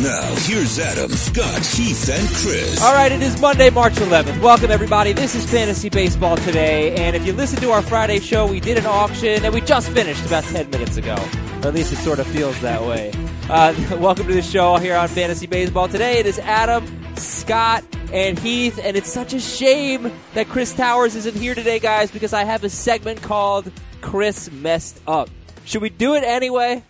Now, here's Adam, Scott, Heath, and Chris. All right, it is Monday, March 11th. Welcome, everybody. This is Fantasy Baseball today. And if you listen to our Friday show, we did an auction and we just finished about 10 minutes ago. Or at least it sort of feels that way. Uh, welcome to the show here on Fantasy Baseball today. It is Adam, Scott, and Heath. And it's such a shame that Chris Towers isn't here today, guys, because I have a segment called Chris Messed Up. Should we do it anyway?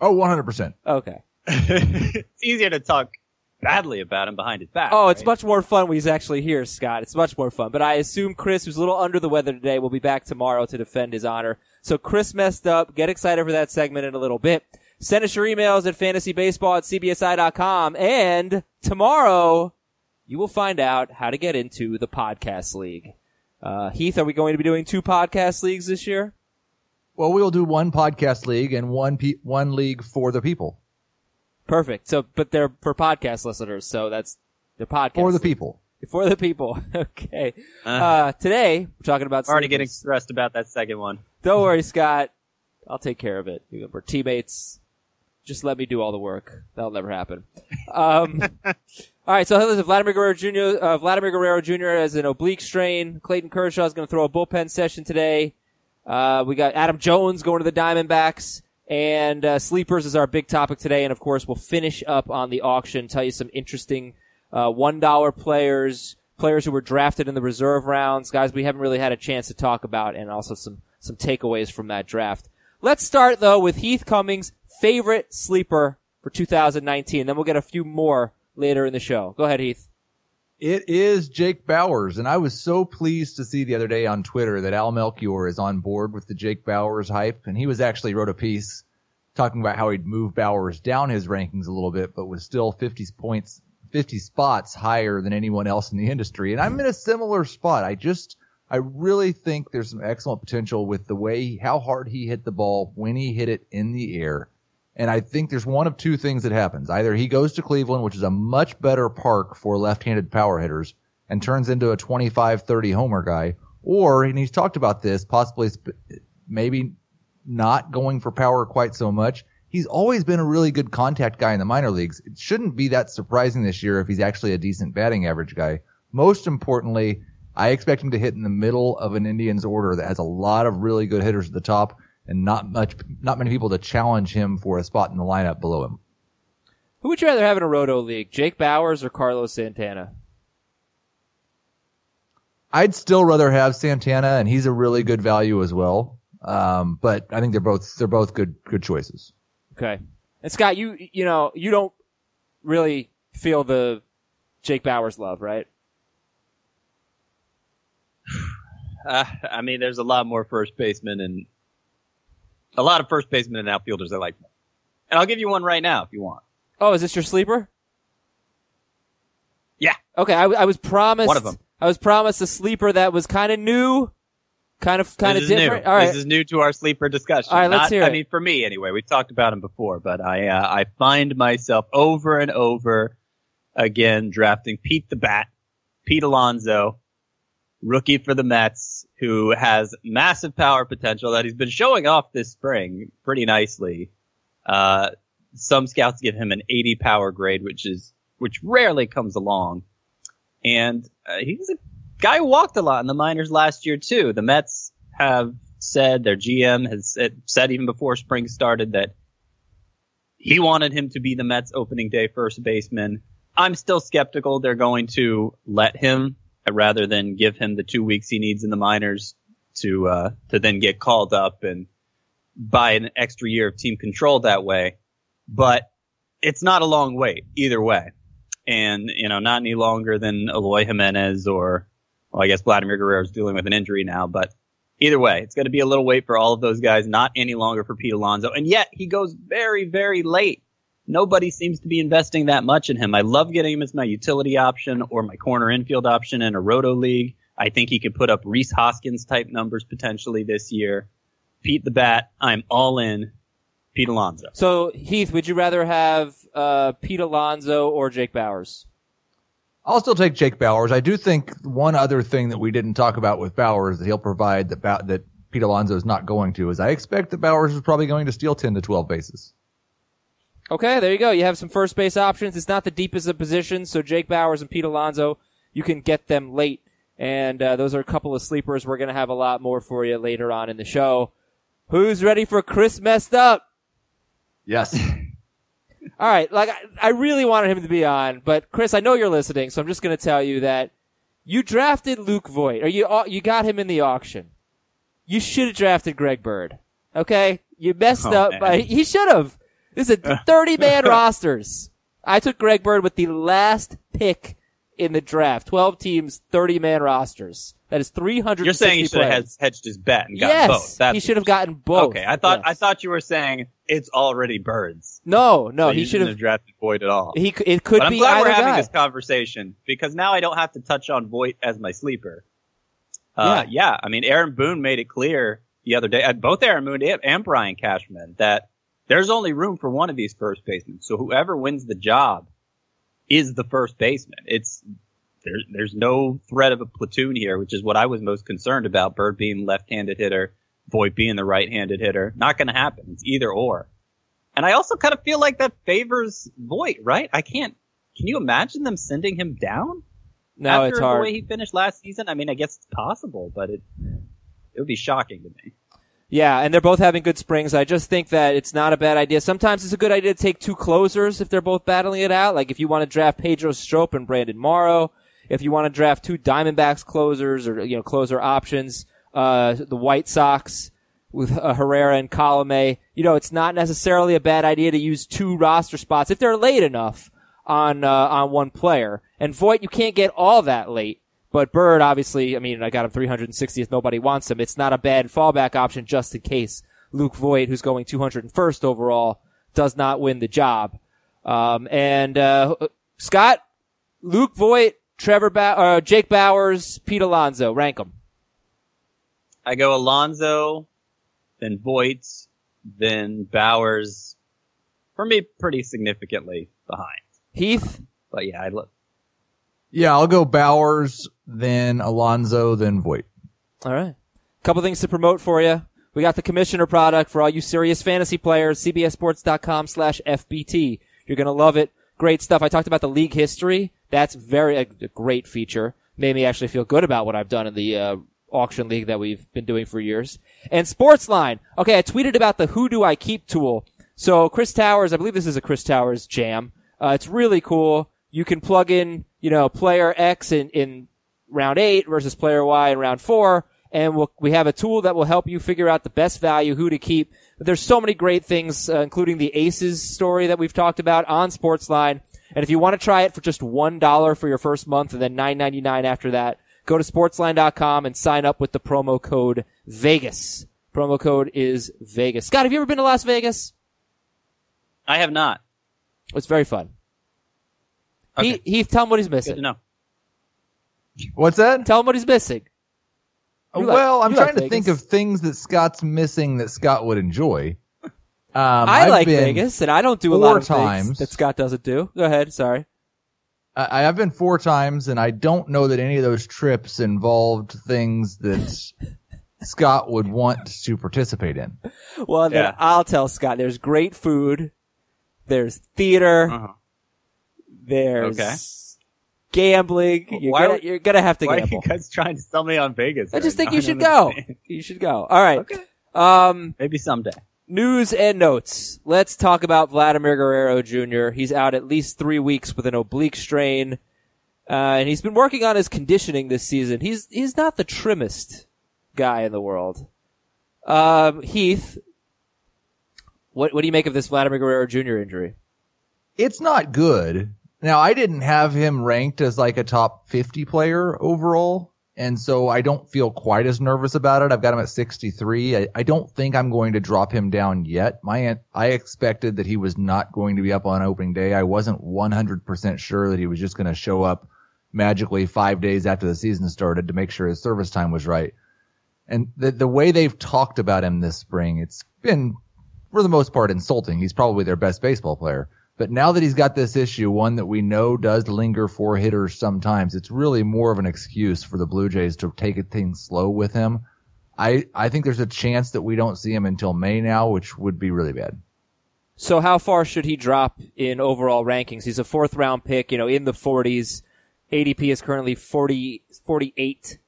Oh, 100%. Okay. It's easier to talk badly about him behind his back. Oh, it's right? much more fun when he's actually here, Scott. It's much more fun. But I assume Chris, who's a little under the weather today, will be back tomorrow to defend his honor. So Chris messed up. Get excited for that segment in a little bit. Send us your emails at fantasybaseball at cbsi.com. And tomorrow, you will find out how to get into the podcast league. Uh, Heath, are we going to be doing two podcast leagues this year? Well, we'll do one podcast league and one pe- one league for the people. Perfect. So, but they're for podcast listeners, so that's the podcast. For the people. For the people. okay. Uh, Uh, today, we're talking about already sleepers. getting stressed about that second one. Don't worry, Scott. I'll take care of it. We're teammates. Just let me do all the work. That'll never happen. Um, all right. So listen, Vladimir Guerrero Jr. Uh, Vladimir Guerrero Jr. has an oblique strain. Clayton Kershaw is going to throw a bullpen session today. Uh, we got Adam Jones going to the Diamondbacks. And uh, sleepers is our big topic today, and of course we'll finish up on the auction. Tell you some interesting uh, one dollar players, players who were drafted in the reserve rounds, guys we haven't really had a chance to talk about, and also some some takeaways from that draft. Let's start though with Heath Cummings' favorite sleeper for 2019. Then we'll get a few more later in the show. Go ahead, Heath. It is Jake Bauers, and I was so pleased to see the other day on Twitter that Al Melchior is on board with the Jake Bauers hype, and he was actually wrote a piece talking about how he'd moved Bauers down his rankings a little bit, but was still 50 points, 50 spots higher than anyone else in the industry. And I'm in a similar spot. I just, I really think there's some excellent potential with the way, how hard he hit the ball when he hit it in the air. And I think there's one of two things that happens. Either he goes to Cleveland, which is a much better park for left-handed power hitters, and turns into a 25-30 homer guy, or, and he's talked about this, possibly maybe not going for power quite so much. He's always been a really good contact guy in the minor leagues. It shouldn't be that surprising this year if he's actually a decent batting average guy. Most importantly, I expect him to hit in the middle of an Indians order that has a lot of really good hitters at the top and not much, not many people to challenge him for a spot in the lineup below him. Who would you rather have in a Roto league, Jake Bauers or Carlos Santana? I'd still rather have Santana, and he's a really good value as well. Um, but I think they're both they're both good good choices. Okay. And Scott, you you know you don't really feel the Jake Bauers love, right? Uh, I mean, there's a lot more first basemen and a lot of first basemen and outfielders I like. And I'll give you one right now if you want. Oh, is this your sleeper? Yeah. Okay, I, I was promised One of 'em. I was promised a sleeper that was kind of new, kind of kind of different. New. All right, This is new to our sleeper discussion. All right, let's Not- hear I it. mean, for me anyway, we've talked about him before, but I uh, I find myself over and over again drafting Pete the Bat, Pete Alonso, rookie for the Mets, who has massive power potential that he's been showing off this spring pretty nicely. Uh, some scouts give him an 80 power grade, which is which rarely comes along, and uh, he's a guy who walked a lot in the minors last year too. The Mets have said their GM has said, even before spring started that he wanted him to be the Mets opening day first baseman. I'm still skeptical they're going to let him rather than give him the two weeks he needs in the minors to uh, to then get called up and buy an extra year of team control that way. But it's not a long wait either way. And, you know, not any longer than Eloy Jimenez or, well, I guess Vladimir Guerrero is dealing with an injury now, but either way, it's going to be a little wait for all of those guys, not any longer for Pete Alonso. And yet he goes very, very late. Nobody seems to be investing that much in him. I love getting him as my utility option or my corner infield option in a roto league. I I think he could put up Rhys Hoskins type numbers potentially this year. Pete the Bat, I'm all in. Pete Alonso. So Heath, would you rather have uh, Pete Alonso or Jake Bauers? I'll still take Jake Bauers. I do think one other thing that we didn't talk about with Bauers that he'll provide that Bow- that Pete Alonso is not going to is I expect that Bauers is probably going to steal 10 to 12 bases. Okay, there you go. You have some first base options. It's not the deepest of positions, so Jake Bauers and Pete Alonso, you can get them late. And uh, those are a couple of sleepers. We're going to have a lot more for you later on in the show. Who's ready for Chris messed up? Yes. All right, like I, I really wanted him to be on, but Chris, I know you're listening, so I'm just going to tell you that you drafted Luke Voit, or you au- you got him in the auction. You should have drafted Greg Bird. Okay, you messed Oh, up, man. but he should have. This is 30 man rosters. I took Greg Bird with the last pick in the draft. 12 teams, 30 man rosters. That is 360 You're saying he should have hedged his bet and got yes, both. That's he should have gotten both. Okay, I thought I thought you were saying it's already birds. no, no, So he should shouldn't have. drafted Voit at all. He it could but I'm be glad either we're having guy. this conversation because now I don't have to touch on Voit as my sleeper. Uh, yeah. I mean, Aaron Boone made it clear the other day, uh, both Aaron Boone and Brian Cashman, that there's only room for one of these first basemen. So whoever wins the job is the first baseman. It's there's there's no threat of a platoon here, which is what I was most concerned about. Bird being left-handed hitter, Voit being the right-handed hitter. Not going to happen. It's either or. And I also kind of feel like that favors Voit, right? I can't. Can you imagine them sending him down no, after it's the way he finished last season? I mean, I guess it's possible, but it it would be shocking to me. Yeah, and they're both having good springs. I just think that it's not a bad idea. Sometimes it's a good idea to take two closers if they're both battling it out. Like if you want to draft Pedro Strop and Brandon Morrow, if you want to draft two Diamondbacks closers or you know closer options, uh, the White Sox with uh, Herrera and Colome. You know, it's not necessarily a bad idea to use two roster spots if they're late enough on uh, on one player. And Voit, you can't get all that late. But Bird, obviously, I mean, I got him 360th. Nobody wants him. It's not a bad fallback option just in case Luke Voit, who's going 201st overall, does not win the job. Um, and, uh, Scott, Luke Voit, Trevor ba- uh, Jake Bauers, Pete Alonso, rank them. I go Alonso, then Voit, then Bauers. For me, pretty significantly behind. Heath, But yeah, I look. Yeah, I'll go Bauers, then Alonso, then Voit. All right. Couple things to promote for you. We got the commissioner product for all you serious fantasy players, cbsports.com slash FBT. You're going to love it. Great stuff. I talked about the league history. That's very, a, great feature. Made me actually feel good about what I've done in the, uh, auction league that we've been doing for years. And Sportsline. Okay, I tweeted about the Who Do I Keep tool. So Chris Towers, I believe this is a Chris Towers jam. Uh, it's really cool. You can plug in, you know, player X in, in round eight versus player Y in round four. And we'll, we have a tool that will help you figure out the best value, who to keep. There's so many great things, uh, including the Aces story that we've talked about on Sportsline. And if you want to try it for just $1 for your first month and then $9.99 after that, go to sportsline.com and sign up with the promo code Vegas. Promo code is Vegas. Scott, have you ever been to Las Vegas? I have not. It's very fun. Okay. Heath, Heath, tell him what he's missing. No. What's that? Tell him what he's missing. You like- well, I'm you like trying to think of things that Scott's missing that Scott would enjoy. Um, I I've like Vegas, and I don't do a lot of things that Scott doesn't do. Go ahead. Sorry. I, I've been four times, and I don't know that any of those trips involved things that Scott would want to participate in. Well, then Yeah. I'll tell Scott. There's great food. There's theater. Uh-huh. There's Okay. gambling. You're Why gonna, are- you're gonna have to Why are gamble. you guys trying to sell me on Vegas? I just right think now? you should go. You should go. All right. Okay. Um, Maybe someday. news and notes. Let's talk about Vladimir Guerrero Jr. He's out at least three weeks with an oblique strain, uh, and he's been working on his conditioning this season. He's he's not the trimmest guy in the world. Um, Heath, what what do you make of this Vladimir Guerrero Jr. injury? It's not good. Now, I didn't have him ranked as like a top 50 player overall, and so I don't feel quite as nervous about it. I've got him at 63. I, I don't think I'm going to drop him down yet. My I expected that he was not going to be up on opening day. I wasn't 100% sure that he was just going to show up magically five days after the season started to make sure his service time was right. And the the way they've talked about him this spring, it's been for the most part insulting. He's probably their best baseball player. But now that he's got this issue, one that we know does linger for hitters sometimes, it's really more of an excuse for the Blue Jays to take things slow with him. I, I think there's a chance that we don't see him until May now, which would be really bad. So how far should he drop in overall rankings? He's a fourth round pick, you know, in the 40s. ADP is currently 40, 48.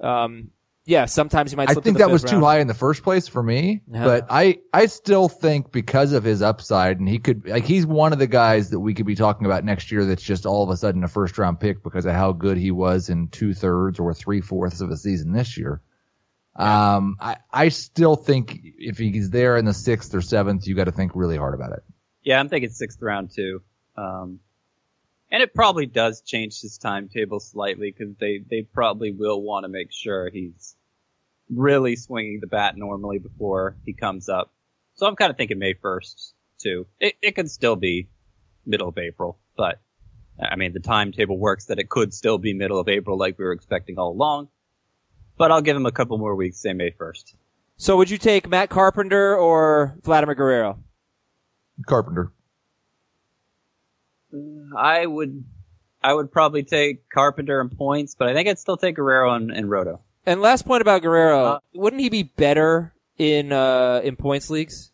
Um, yeah, sometimes he might. I slip to think the that was fifth too high in the first place for me, Yeah. but I I still think because of his upside and he could like he's one of the guys that we could be talking about next year that's just all of a sudden a first round pick because of how good he was in two thirds or three fourths of a season this year. Um, I I still think if he's there in the sixth or seventh, you got to think really hard about it. Yeah, I'm thinking sixth round too. Um, and it probably does change his timetable slightly because they, they probably will want to make sure he's really swinging the bat normally before he comes up. So I'm kind of thinking May 1st too. It, it could still be middle of April, but I mean, the timetable works that it could still be middle of April like we were expecting all along. But I'll give him a couple more weeks, say May 1st. So would you take Matt Carpenter or Vladimir Guerrero? Carpenter. I would, I would probably take Carpenter and points, but I think I'd still take Guerrero and, and Roto. And last point about Guerrero, Uh, wouldn't he be better in uh, in points leagues?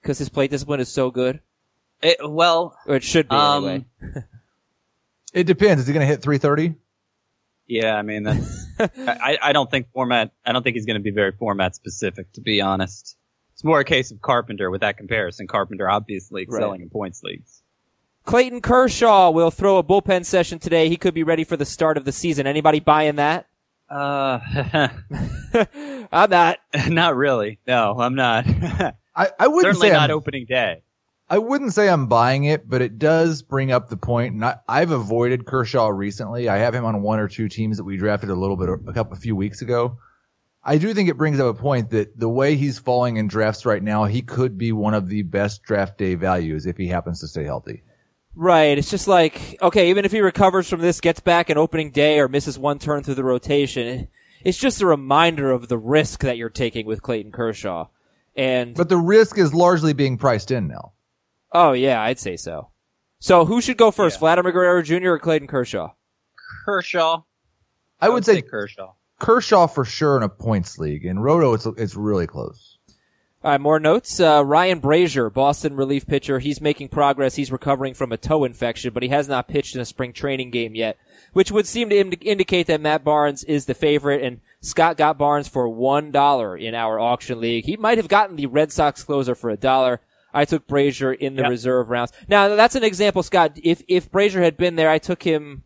Because his plate discipline is so good, It, well, or it should be Um, anyway. It depends. Is he going to hit 330? yeah, I mean, that's, I, I don't think format, I don't think he's going to be very format specific, to be honest. It's more a case of Carpenter with that comparison. Carpenter obviously excelling in points leagues. Clayton Kershaw will throw a bullpen session today. He could be ready for the start of the season. Anybody buying that? Uh, I'm not. not really. No, I'm not. I, I wouldn't Certainly say not I'm, opening day. I wouldn't say I'm buying it, but it does bring up the point. And I, I've avoided Kershaw recently. I have him on one or two teams that we drafted a little bit, a couple, a few weeks ago. I do think it brings up a point that the way he's falling in drafts right now, he could be one of the best draft day values if he happens to stay healthy. Right. It's just like, okay, even if he recovers from this, gets back an opening day or misses one turn through the rotation, it's just a reminder of the risk that you're taking with Clayton Kershaw. And, But the risk is largely being priced in now. oh yeah, I'd say so. So who should go first, Yeah. Vladimir Guerrero Jr. or Clayton Kershaw? Kershaw. I would say Kershaw. Kershaw for sure in a points league. In Roto, it's it's really close. All right, more notes. Uh, Ryan Brasier, Boston relief pitcher. He's making progress. He's recovering from a toe infection, but he has not pitched in a spring training game yet, which would seem to ind- indicate that Matt Barnes is the favorite. And Scott got Barnes for one dollar in our auction league. He might have gotten the Red Sox closer for a dollar. I took Brasier in the Yep. reserve rounds. Now that's an example, Scott. If if Brasier had been there, I took him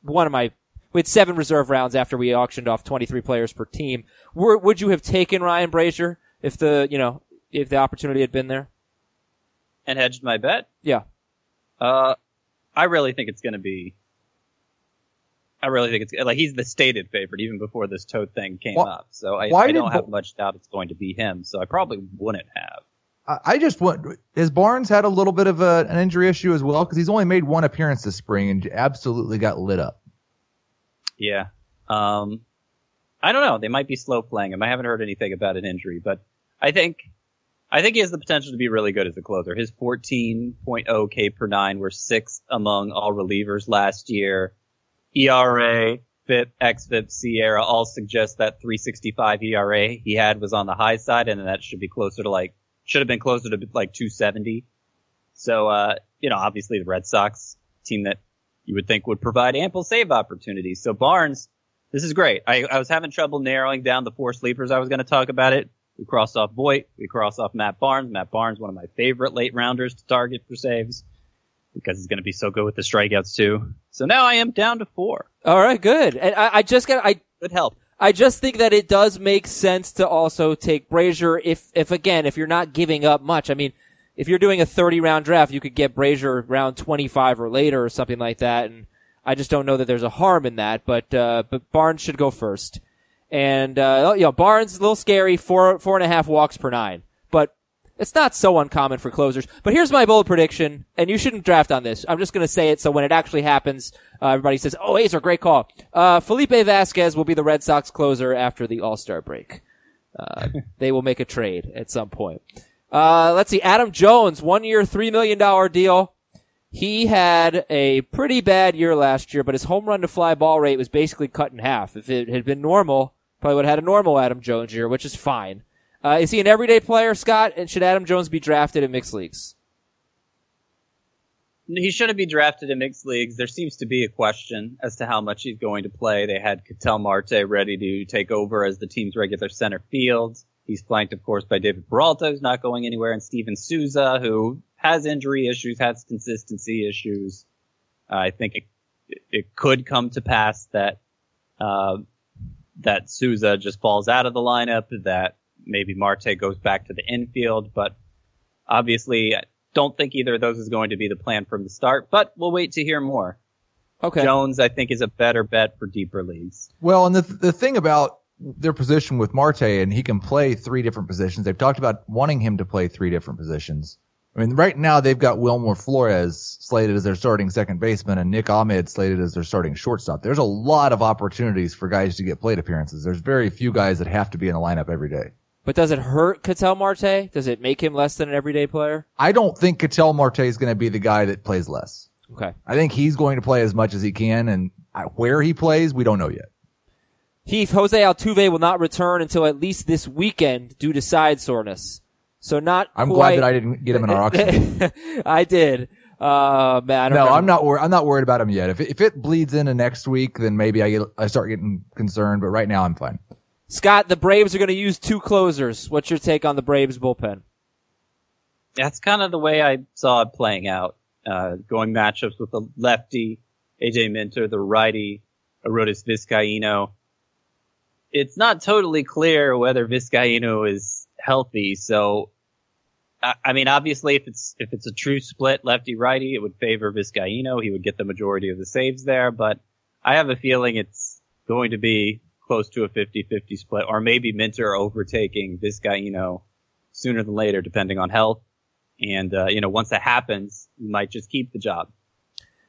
one of my. We had seven reserve rounds after we auctioned off 23 players per team. Were, would you have taken Ryan Brasier if the, you know, if the opportunity had been there? And hedged my bet. Yeah. Uh, I really think it's going to be. I really think it's like he's the stated favorite even before this toad thing came Why- up. So I, why I don't have Bo- much doubt it's going to be him. So I probably wouldn't have. I, I just want has Barnes had a little bit of a, an injury issue as well because he's only made one appearance this spring and absolutely got lit up. Yeah. Um, I don't know. They might be slow playing him. I haven't heard anything about an injury, but I think, I think he has the potential to be really good as a closer. His 14.0 K per nine were sixth among all relievers last year. ERA, FIP, XFIP, SIERA all suggest that 365 ERA he had was on the high side and that should be closer to like, should have been closer to like 270. So, uh, you know, obviously the Red Sox team that you would think would provide ample save opportunities. So Barnes, this is great. I, I was having trouble narrowing down the four sleepers I was going to talk about it. We crossed off Voit. We crossed off Matt Barnes. Matt Barnes, one of my favorite late rounders to target for saves because he's going to be so good with the strikeouts too. So now I am down to four. All right, good. And I, I just got, I, Good help. I just think that it does make sense to also take Brasier if, if again, if you're not giving up much. I mean, if you're doing a 30 round draft, you could get Brasier round 25 or later or something like that. And I just don't know that there's a harm in that, but, uh, but Barnes should go first. And, uh, you know, Barnes, a little scary, four, four and a half walks per nine. But It's not so uncommon for closers. But here's my bold prediction, and you shouldn't draft on this. I'm just going to say it so when it actually happens, uh, everybody says, "Oh, Aizer, great call." Uh, Felipe Vazquez will be the Red Sox closer after the All Star break. Uh, they will make a trade at some point. Uh, let's see. Adam Jones, one year, three million dollar deal. He had a pretty bad year last year, but his home run to fly ball rate was basically cut in half. If it had been normal, probably would have had a normal Adam Jones year, which is fine. Uh, is he an everyday player, Scott? And should Adam Jones be drafted in mixed leagues? He shouldn't be drafted in mixed leagues. There seems to be a question as to how much he's going to play. They had Ketel Marte ready to take over as the team's regular center field. He's flanked, of course, by David Peralta, who's not going anywhere, and Steven Souza, who has injury issues, has consistency issues. Uh, I think it, it could come to pass that uh, that Souza just falls out of the lineup, that maybe Marte goes back to the infield, but obviously I don't think either of those is going to be the plan from the start, but we'll wait to hear more. Okay. Jones, I think, is a better bet for deeper leagues. Well, and the the thing about their position with Marte, and he can play three different positions. They've talked about wanting him to play three different positions. I mean, right now they've got Wilmer Flores slated as their starting second baseman and Nick Ahmed slated as their starting shortstop. There's a lot of opportunities for guys to get plate appearances. There's very few guys that have to be in the lineup every day. But does it hurt Ketel Marte? Does it make him less than an everyday player? I don't think Ketel Marte is going to be the guy that plays less. Okay. I think he's going to play as much as he can, and where he plays, we don't know yet. Heath, Jose Altuve will not return until at least this weekend due to side soreness. So not. I'm quite... glad that I didn't get him in our auction. I did. Uh, man, no, I'm not. Wor- I'm not worried about him yet. If it, if it bleeds into next week, then maybe I get I start getting concerned. But right now, I'm fine. Scott, the Braves are going to use two closers. What's your take on the Braves bullpen? That's kind of the way I saw it playing out. Uh, going matchups with the lefty, AJ Minter, the righty, Arodys Vizcaino. It's not totally clear whether Vizcaino is healthy, so I, I mean, obviously, if it's if it's a true split lefty righty, it would favor Vizcaino. He would get the majority of the saves there, but I have a feeling it's going to be close to a 50-50 split, or maybe Minter overtaking Vizcaino sooner than later, depending on health. And, uh, you know, once that happens, you might just keep the job.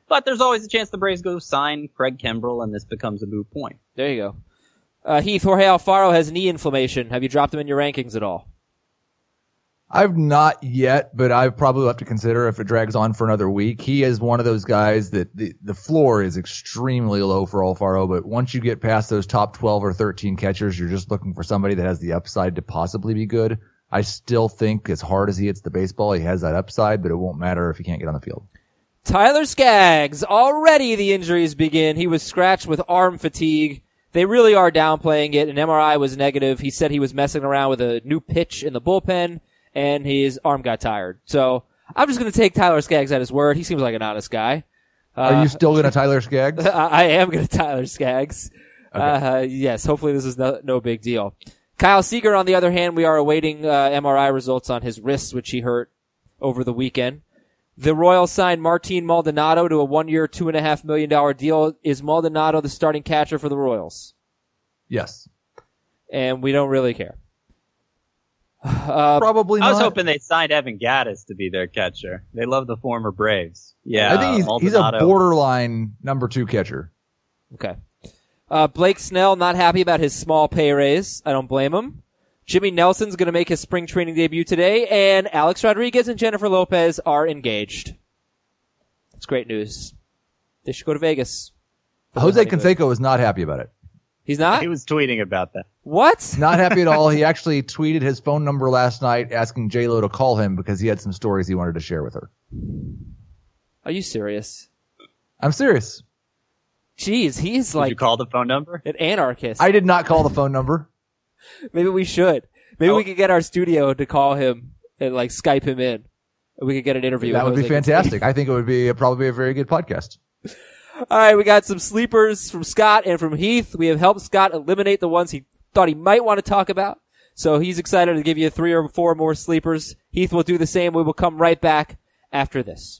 But there's always a chance the Braves go sign Craig Kimbrel and this becomes a moot point. There you go. Uh, Heath, Jorge Alfaro has knee inflammation. Have you dropped him in your rankings at all? I've not yet, but I probably have to consider if it drags on for another week. He is one of those guys that the, the floor is extremely low for Alfaro, but once you get past those top 12 or 13 catchers, you're just looking for somebody that has the upside to possibly be good. I still think as hard as he hits the baseball, he has that upside, but it won't matter if he can't get on the field. Tyler Skaggs, already the injuries begin. He was scratched with arm fatigue. They really are downplaying it. An MRI was negative. He said he was messing around with a new pitch in the bullpen and his arm got tired. So I'm just going to take Tyler Skaggs at his word. He seems like an honest guy. Uh, Are you still going to Tyler Skaggs? I, I am going to Tyler Skaggs. Okay. Uh, yes, hopefully this is no, no big deal. Kyle Seager, on the other hand, we are awaiting uh, MRI results on his wrists, which he hurt over the weekend. The Royals signed Martin Maldonado to a one-year, two and a half million dollar deal. Is Maldonado the starting catcher for the Royals? Yes. And we don't really care. Uh, Probably. I was hoping they signed Evan Gattis to be their catcher. They love the former Braves. Yeah, I think he's, he's a borderline number two catcher. Okay. Uh, Blake Snell not happy about his small pay raise. I don't blame him. Jimmy Nelson's going to make his spring training debut today, and Alex Rodriguez and Jennifer Lopez are engaged. That's great news. They should go to Vegas. Jose Canseco is not happy about it. He's not? He was tweeting about that. What? Not happy at all. He actually tweeted his phone number last night asking Lo to call him because he had some stories he wanted to share with her. Are you serious? I'm serious. Jeez, he's like. Did you call the phone number? An anarchist. I did not call the phone number. Maybe we should. Maybe oh. we could get our studio to call him and like Skype him in. We could get an interview. That would be fantastic. I think it would be a, probably a very good podcast. All right, we got some sleepers from Scott and from Heath. We have helped Scott eliminate the ones he thought he might want to talk about. So he's excited to give you three or four more sleepers. Heath will do the same. We will come right back after this.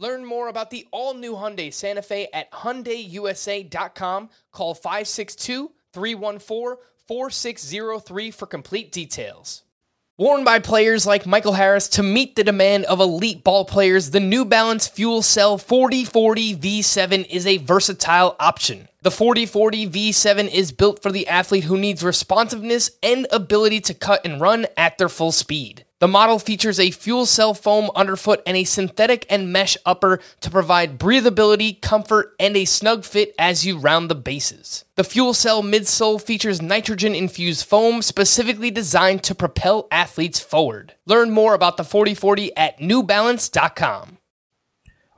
Learn more about the all-new Hyundai Santa Fe at hyundaiusa.com. Call 562-314-4603 for complete details. Worn by players like Michael Harris to meet the demand of elite ball players, the New Balance Fuel Cell 4040 V7 is a versatile option. The 4040 V7 is built for the athlete who needs responsiveness and ability to cut and run at their full speed. The model features a fuel cell foam underfoot and a synthetic and mesh upper to provide breathability, comfort, and a snug fit as you round the bases. The fuel cell midsole features nitrogen infused foam specifically designed to propel athletes forward. Learn more about the 4040 at newbalance.com.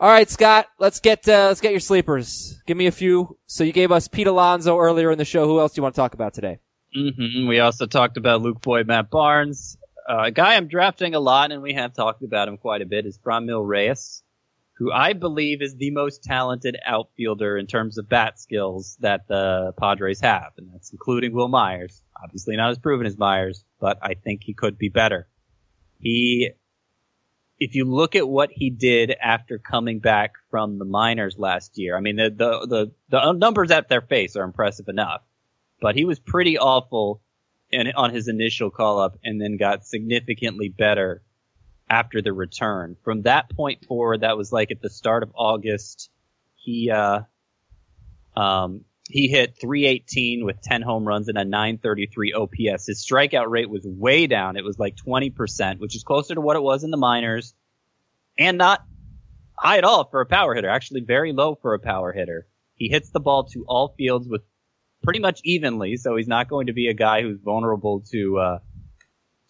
All right, Scott, let's get uh, let's get your sleepers. Give me a few. So you gave us Pete Alonso earlier in the show. Who else do you want to talk about today? Mm-hmm. We also talked about Luke Voit, Matt Barnes. Uh, a guy I'm drafting a lot, and we have talked about him quite a bit, is Franmil Reyes, who I believe is the most talented outfielder in terms of bat skills that the Padres have, and that's including Wil Myers. Obviously not as proven as Myers, but I think he could be better. He, if you look at what he did after coming back from the minors last year, I mean, the, the, the, the numbers at their face are impressive enough, but he was pretty awful in, on his initial call up and then got significantly better after the return. From that point forward, that was like at the start of August, he, uh, um, he hit 318 with 10 home runs and a 933 OPS. His strikeout rate was way down. It was like 20%, which is closer to what it was in the minors and not high at all for a power hitter. Actually very low for a power hitter. He hits the ball to all fields with pretty much evenly, so he's not going to be a guy who's vulnerable to uh,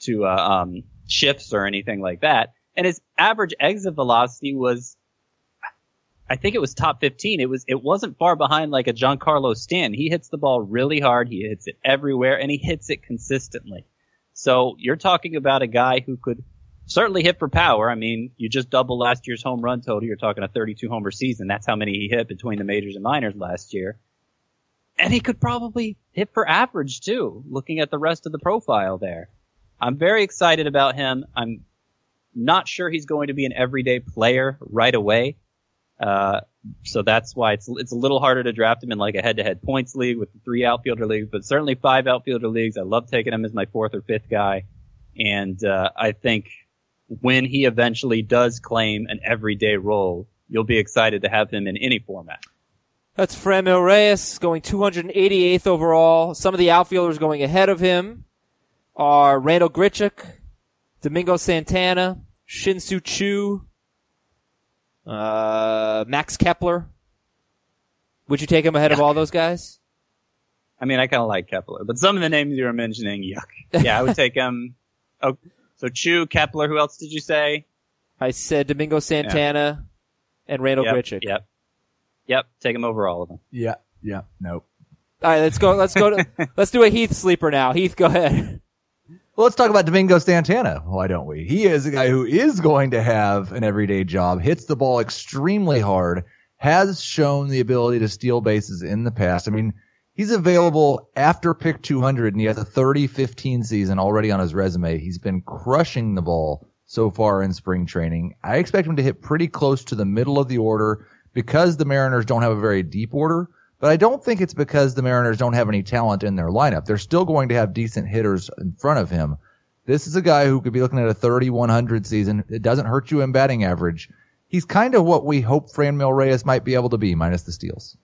to uh, um, shifts or anything like that. And his average exit velocity was, I think it was top 15. It was it wasn't far behind like a Giancarlo Stanton. He hits the ball really hard. He hits it everywhere, and he hits it consistently. So you're talking about a guy who could certainly hit for power. I mean, you just double last year's home run total. You're talking a 32 homer season. That's how many he hit between the majors and minors last year and he could probably hit for average too, looking at the rest of the profile there. I'm very excited about him. I'm not sure he's going to be an everyday player right away. Uh, so that's why it's it's a little harder to draft him in like a head-to-head points league with the three outfielder leagues, but certainly five outfielder leagues. I love taking him as my fourth or fifth guy, and uh, I think when he eventually does claim an everyday role, you'll be excited to have him in any format. That's Franmil Reyes going 288th overall. Some of the outfielders going ahead of him are Randall Grichuk, Domingo Santana, Shin-Soo Choo, uh, Max Kepler. Would you take him ahead of all those guys? I mean, I kind of like Kepler, but some of the names you were mentioning, yuck. Yeah, I would take him. Oh, so Choo, Kepler. Who else did you say? I said Domingo Santana and Randall yep, Grichuk. Yep. Yep. Take him over all of them. Yeah, yeah, nope. All right, let's go. Let's go. To, let's do a Heath sleeper now. Heath, go ahead. Well, let's talk about Domingo Santana. Why don't we? He is a guy who is going to have an everyday job, hits the ball extremely hard, has shown the ability to steal bases in the past. I mean, he's available after pick 200 and he has a 30-15 season already on his resume. He's been crushing the ball so far in spring training. I expect him to hit pretty close to the middle of the order because the Mariners don't have a very deep order. But I don't think it's because the Mariners don't have any talent in their lineup. They're still going to have decent hitters in front of him. This is a guy who could be looking at a 30-100 season. It doesn't hurt you in batting average. He's kind of what we hope Franmil Reyes might be able to be, minus the steals.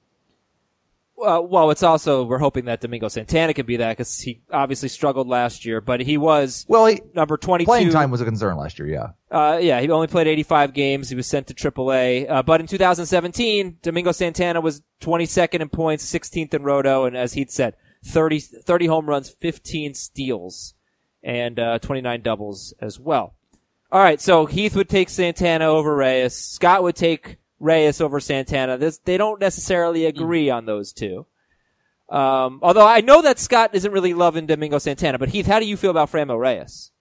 Well, well, it's also we're hoping that Domingo Santana can be that because he obviously struggled last year, but he was Well, he, number twenty-two. playing time was a concern last year, yeah. Uh, yeah, he only played 85 games. He was sent to AAA. Uh, but in 2017, Domingo Santana was 22nd in points, 16th in roto, and as he'd said, 30, 30 home runs, 15 steals, and uh, 29 doubles as well. All right, so Heath would take Santana over Reyes. Scott would take Reyes over Santana. This, they don't necessarily agree on those two. Um, although I know that Scott isn't really loving Domingo Santana, but Heath, how do you feel about Franmil Reyes?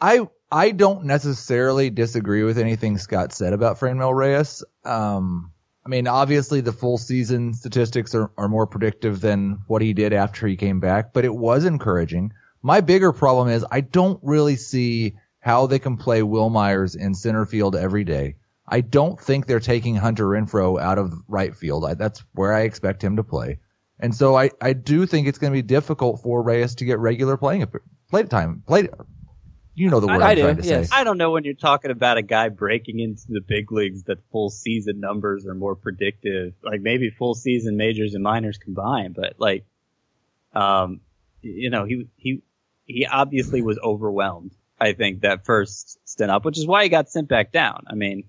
I I don't necessarily disagree with anything Scott said about Franmil Reyes. Um, I mean, obviously the full season statistics are, are more predictive than what he did after he came back, but it was encouraging. My bigger problem is I don't really see how they can play Wil Myers in center field every day. I don't think they're taking Hunter Renfroe out of right field. I, that's where I expect him to play. And so I, I do think it's going to be difficult for Reyes to get regular playing play time. Play, you know the word I- I, I am do, trying to yes. say. I don't know when you're talking about a guy breaking into the big leagues that full season numbers are more predictive. Like maybe full season majors and minors combined, but like, um, you know, he he he obviously was overwhelmed. I think that first stint up, which is why he got sent back down. I mean,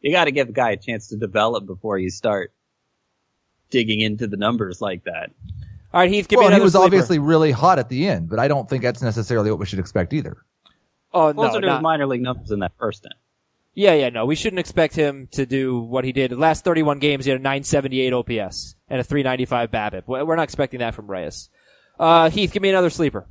you got to give a guy a chance to develop before you start digging into the numbers like that. All right, Heath, give well, me he was sleeper. obviously really hot at the end, but I don't think that's necessarily what we should expect either. oh no, Closer to not- his minor league numbers in that first stint. Yeah, yeah, no. We shouldn't expect him to do what he did. The last 31 games, he had a 978 OPS and a 395 BABIP. We're we're not expecting that from Reyes. Uh, Heath, give me another sleeper.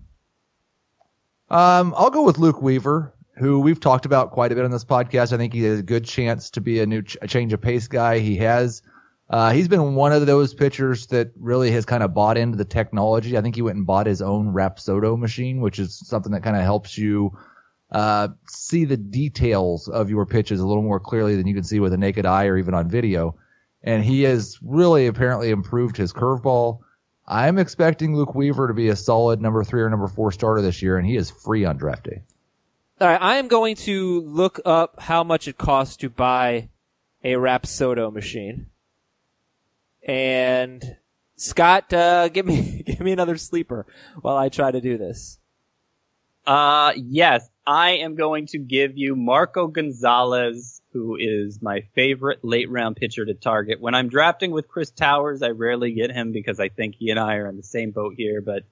Um, I'll go with Luke Weaver, who we've talked about quite a bit on this podcast. I think he has a good chance to be a new ch- a change of pace guy. He has. Uh, he's been one of those pitchers that really has kind of bought into the technology. I think he went and bought his own Rapsodo machine, which is something that kind of helps you uh, see the details of your pitches a little more clearly than you can see with a naked eye or even on video. And he has really apparently improved his curveball. I'm expecting Luke Weaver to be a solid number three or number four starter this year, and he is free on draft day. All right, I am going to look up how much it costs to buy a Rapsodo machine. And Scott, uh, give me give me another sleeper while I try to do this. Uh, yes, I am going to give you Marco Gonzalez, who is my favorite late round pitcher to target. When I'm drafting with Chris Towers, I rarely get him because I think he and I are in the same boat here, but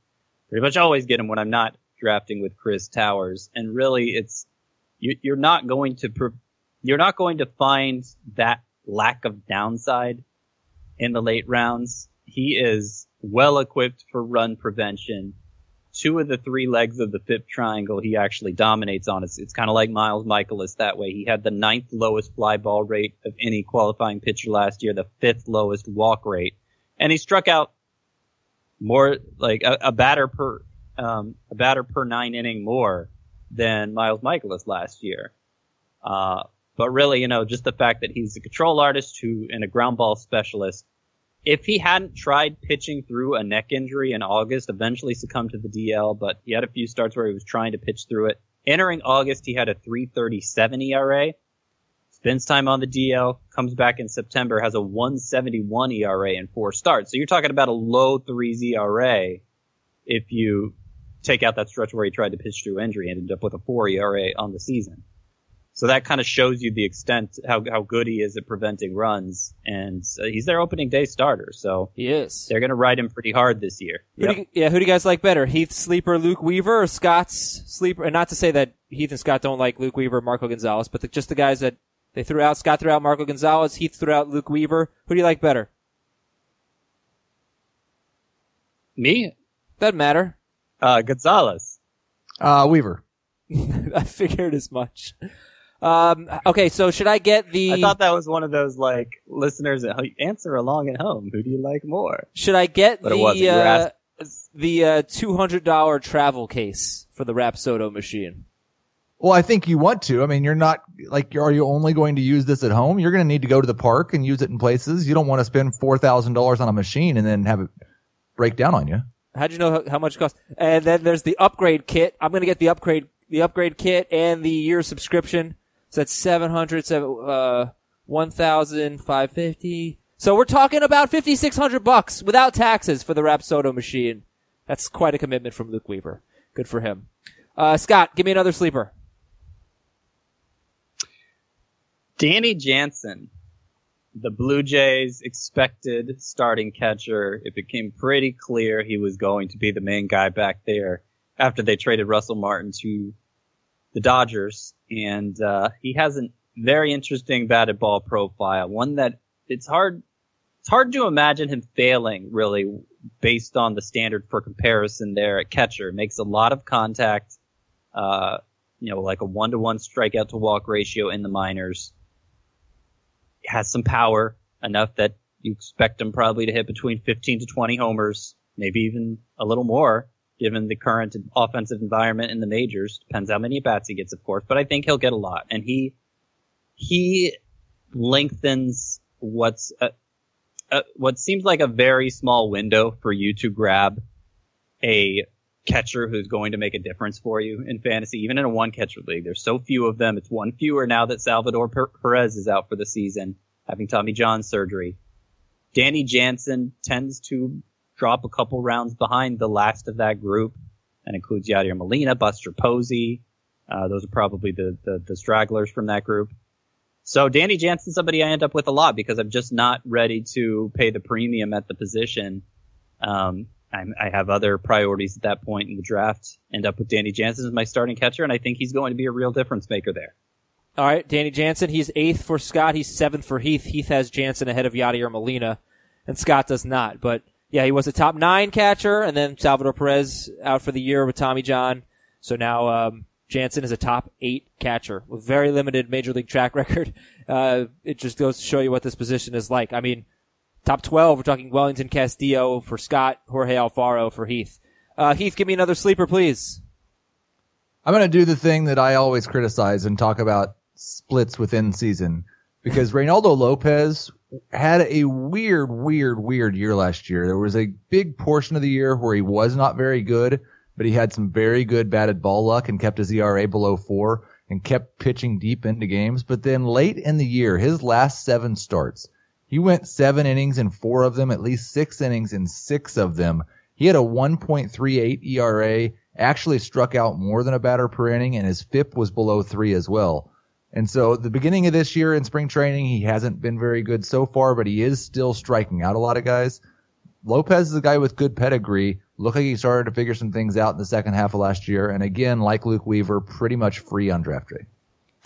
pretty much always get him when I'm not drafting with Chris Towers. And really, it's, you, you're not going to, you're not going to find that lack of downside in the late rounds. He is well equipped for run prevention two of the three legs of the fifth triangle he actually dominates on. It's, it's kind of like Miles Mikolas that way. He had the ninth lowest fly ball rate of any qualifying pitcher last year, the fifth lowest walk rate, and he struck out more like a, a batter per um, a batter per nine inning more than Miles Mikolas last year. Uh, but really, you know, just the fact that he's a control artist who and a ground ball specialist if he hadn't tried pitching through a neck injury in August, eventually succumbed to the DL, but he had a few starts where he was trying to pitch through it. Entering August, he had a 337 ERA. Spends time on the DL, comes back in September, has a 171 ERA in four starts. So you're talking about a low threes ERA if you take out that stretch where he tried to pitch through injury and ended up with a four ERA on the season. So that kind of shows you the extent how how good he is at preventing runs, and uh, he's their opening day starter. So He is. they're going to ride him pretty hard this year. Who do you, yeah, who do you guys like better, Heath sleeper Luke Weaver or Scott's sleeper? And not to say that Heath and Scott don't like Luke Weaver, or Marco Gonzalez, but the, just the guys that they threw out. Scott threw out Marco Gonzalez. Heath threw out Luke Weaver. Who do you like better? Me, Doesn't matter. Uh, Gonzalez. Uh, Weaver. I figured as much. Um, okay, so should I get the? I thought that was one of those like listeners that answer along at home. Who do you like more? Should I get But the You uh, the uh, two hundred dollar travel case for the Rapsodo machine? Well, I think you want to. I mean, you're not like, are you only going to use this at home? You're going to need to go to the park and use it in places. You don't want to spend four thousand dollars on a machine and then have it break down on you. How'd you know how, how much it costs? And then there's the upgrade kit. I'm gonna get the upgrade the upgrade kit and the year subscription. So that's seven hundred seven uh one thousand five fifty. So we're talking about fifty six hundred bucks without taxes for the Rapsodo machine. That's quite a commitment from Luke Weaver. Good for him. Uh, Scott, give me another sleeper. Danny Jansen, the Blue Jays expected starting catcher. It became pretty clear he was going to be the main guy back there after they traded Russell Martin to the Dodgers, and uh, he has a very interesting batted ball profile. One that it's hard, it's hard to imagine him failing really based on the standard for comparison there at catcher. Makes a lot of contact, uh, you know, like a one to one strikeout to walk ratio in the minors. Has some power enough that you expect him probably to hit between 15 to 20 homers, maybe even a little more given the current offensive environment in the majors. Depends how many bats he gets, of course, but I think he'll get a lot. And he, he lengthens what's, a, a, what seems like a very small window for you to grab a catcher who's going to make a difference for you in fantasy, even in a one catcher league. There's so few of them. It's one fewer now that Salvador Perez is out for the season, having Tommy John surgery. Danny Jansen tends to drop a couple rounds behind the last of that group. That includes Yadier Molina, Buster Posey. Uh, those are probably the, the, the stragglers from that group. So Danny Jansen's somebody I end up with a lot because I'm just not ready to pay the premium at the position. Um, i have other priorities at that point in the draft. End up with Danny Jansen as my starting catcher, and I think he's going to be a real difference maker there. All right, Danny Jansen. He's eighth for Scott. He's seventh for Heath. Heath has Jansen ahead of Yadier Molina, and Scott does not. But yeah, he was a top nine catcher, and then Salvador Perez out for the year with Tommy John. So now um, Jansen is a top eight catcher with very limited major league track record. Uh, it just goes to show you what this position is like. I mean, top 12, we're talking Wellington Castillo for Scott, Jorge Alfaro for Heath. Uh, Heath, give me another sleeper, please. I'm going to do the thing that I always criticize and talk about splits within season because Reynaldo Lopez had a weird, weird, weird year last year. There was a big portion of the year where he was not very good, but he had some very good batted ball luck and kept his ERA below four and kept pitching deep into games. But then late in the year, his last seven starts, he went seven innings in four of them, at least six innings in six of them. He had a 1.38 ERA, actually struck out more than a batter per inning, and his FIP was below three as well. And so the beginning of this year in spring training, he hasn't been very good so far, but he is still striking out a lot of guys. Lopez is a guy with good pedigree. Look like he started to figure some things out in the second half of last year. And again, like Luke Weaver, pretty much free on draft day.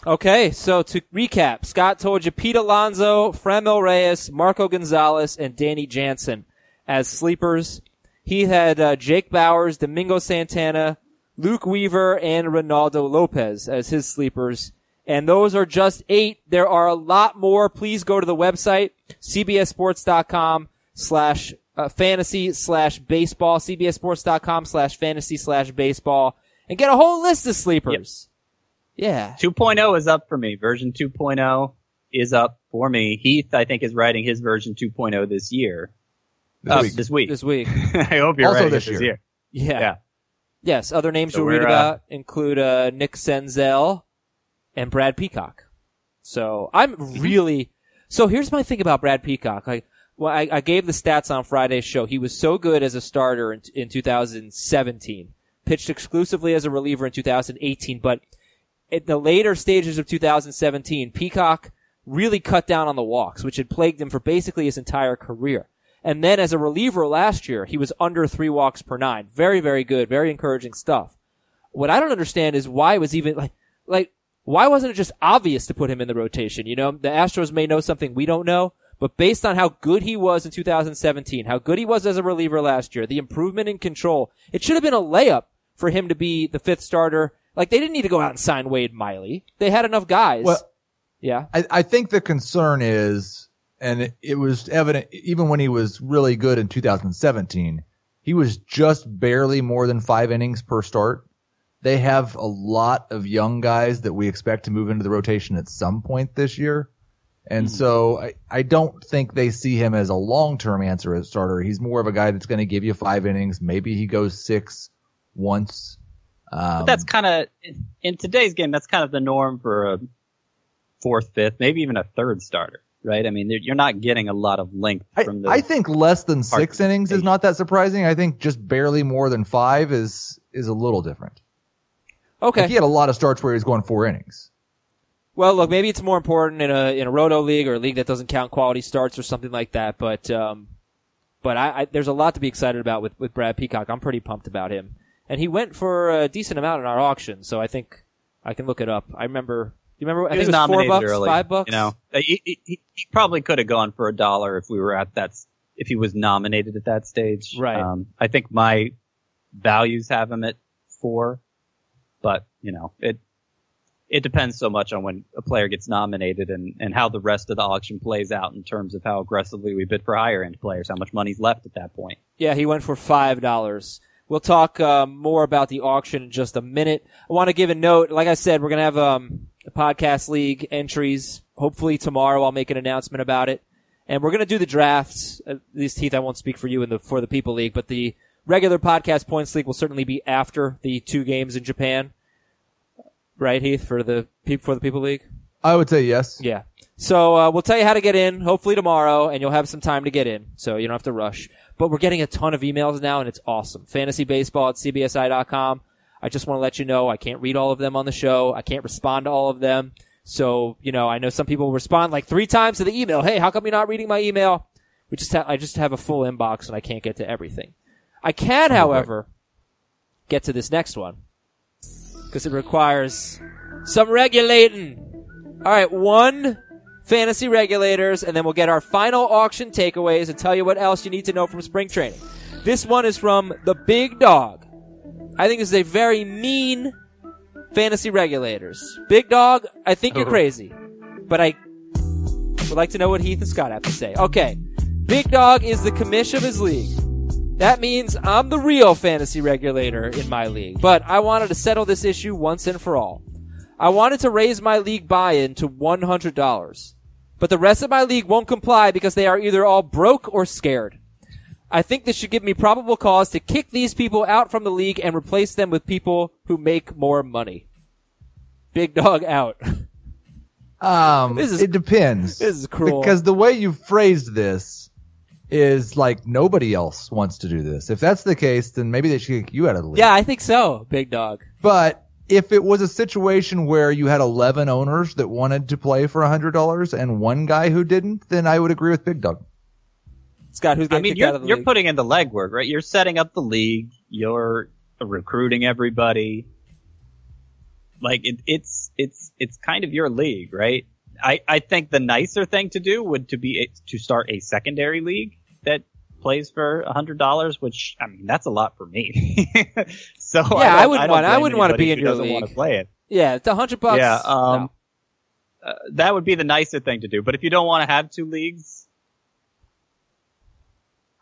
Okay, so to recap, Scott told you Pete Alonso, Franmil Reyes, Marco Gonzalez, and Danny Jansen as sleepers. He had uh, Jake Bauers, Domingo Santana, Luke Weaver, and Reynaldo Lopez as his sleepers. And those are just eight. There are a lot more. Please go to the website, cbsports.com slash uh, fantasy slash baseball, cbsports.com slash fantasy slash baseball, and get a whole list of sleepers. Yep. Yeah. 2.0 is up for me. Version 2.0 is up for me. Heath, I think, is writing his version 2.0 this year. This uh, week. This week. This week. I hope you're Also writing this it this year. year. Yeah. Yeah. Yes. Other names So you'll read we're, uh, about include uh, Nick Senzel and Brad Peacock. So I'm Mm-hmm. really. So here's my thing about Brad Peacock. Like, well, I, I gave the stats on Friday's show. He was so good as a starter in, in 2017. Pitched exclusively as a reliever in 2018, but at the later stages of 2017, Peacock really cut down on the walks, which had plagued him for basically his entire career. And then as a reliever last year, he was under three walks per nine. Very, very good. Very encouraging stuff. What I don't understand is why it was even like, like, why wasn't it just obvious to put him in the rotation? You know, the Astros may know something we don't know, but based on how good he was in 2017, how good he was as a reliever last year, the improvement in control, it should have been a layup for him to be the fifth starter. Like they didn't need to go out and sign Wade Miley. They had enough guys. Well, yeah. I, I think the concern is, and it, it was evident even when he was really good in 2017, he was just barely more than five innings per start. They have a lot of young guys that we expect to move into the rotation at some point this year. And hmm. so I, I don't think they see him as a long-term answer as starter. He's more of a guy that's going to give you five innings. Maybe he goes six once. Um, But that's kind of in today's game. That's kind of the norm for a fourth, fifth, maybe even a third starter, right? I mean, you're- you're not getting a lot of length I, from the. I think less than six innings is not that surprising. I think just barely more than five is is a little different. Okay. Like he had a lot of starts where he was going four innings. Well, look, maybe it's more important in a in a roto league or a league that doesn't count quality starts or something like that. But um, but I, I there's a lot to be excited about with with Brad Peacock. I'm pretty pumped about him, and he went for a decent amount in our auction. So I think I can look it up. I remember you remember? I He think was it was four bucks, early. five bucks. You know, Uh, he, he, he he probably could have gone for a dollar if we were at that. If he was nominated at that stage, Right. Um, I think my values have him at four, but you know, it it depends so much on when a player gets nominated and and how the rest of the auction plays out in terms of how aggressively we bid for higher end players, how much money's left at that point. Yeah, he went for five dollars. We'll talk um, more about the auction in just a minute. I want to give a note. Like I said, we're gonna have um, a podcast league entries. Hopefully tomorrow, I'll make an announcement about it, and we're gonna do the drafts. At least Heath, I won't speak for you in the for the people league, but the regular podcast points league will certainly be after the two games in Japan. Right, Heath, for the for the people league. I would say yes. Yeah. So uh, we'll tell you how to get in, hopefully tomorrow, and you'll have some time to get in, so you don't have to rush. But we're getting a ton of emails now, and it's awesome. Fantasy baseball at cbsi.com. I just want to let you know I can't read all of them on the show. I can't respond to all of them. So you know, I know some people respond like three times to the email. Hey, how come you're not reading my email? We just ha- I just have a full inbox, and I can't get to everything. I can, however, get to this next one because it requires some regulating. All right, one fantasy regulators, and then we'll get our final auction takeaways and tell you what else you need to know from spring training. This one is from the Big Dog. I think this is a very mean fantasy regulators. Big Dog, I think you're oh. crazy, but I would like to know what Heath and Scott have to say. Okay, Big Dog is the commish of his league. That means I'm the real fantasy regulator in my league. But I wanted to settle this issue once and for all. I wanted to raise my league buy-in to $100. But the rest of my league won't comply because they are either all broke or scared. I think this should give me probable cause to kick these people out from the league and replace them with people who make more money. Big dog out. Um, This is- it depends. this is cruel. Because the way you phrased this is like nobody else wants to do this. If that's the case, then maybe they should kick you out of the league. yeah, I think so, big dog. But if it was a situation where you had 11 owners that wanted to play for $100 and one guy who didn't, then I would agree with Big Dog. Scott, who's I mean, you're of the you're league? putting in the legwork, right? You're setting up the league. You're recruiting everybody. Like it, it's it's it's kind of your league, right? I I think the nicer thing to do would to be a, to start a secondary league that plays for a hundred dollars, which I mean that's a lot for me. so Yeah, I, I wouldn't want- I wouldn't wanna be in your doesn't want to play it. yeah, it's a hundred bucks. Yeah, um, No. Uh, that would be the nicer thing to do. But if you don't want to have two leagues,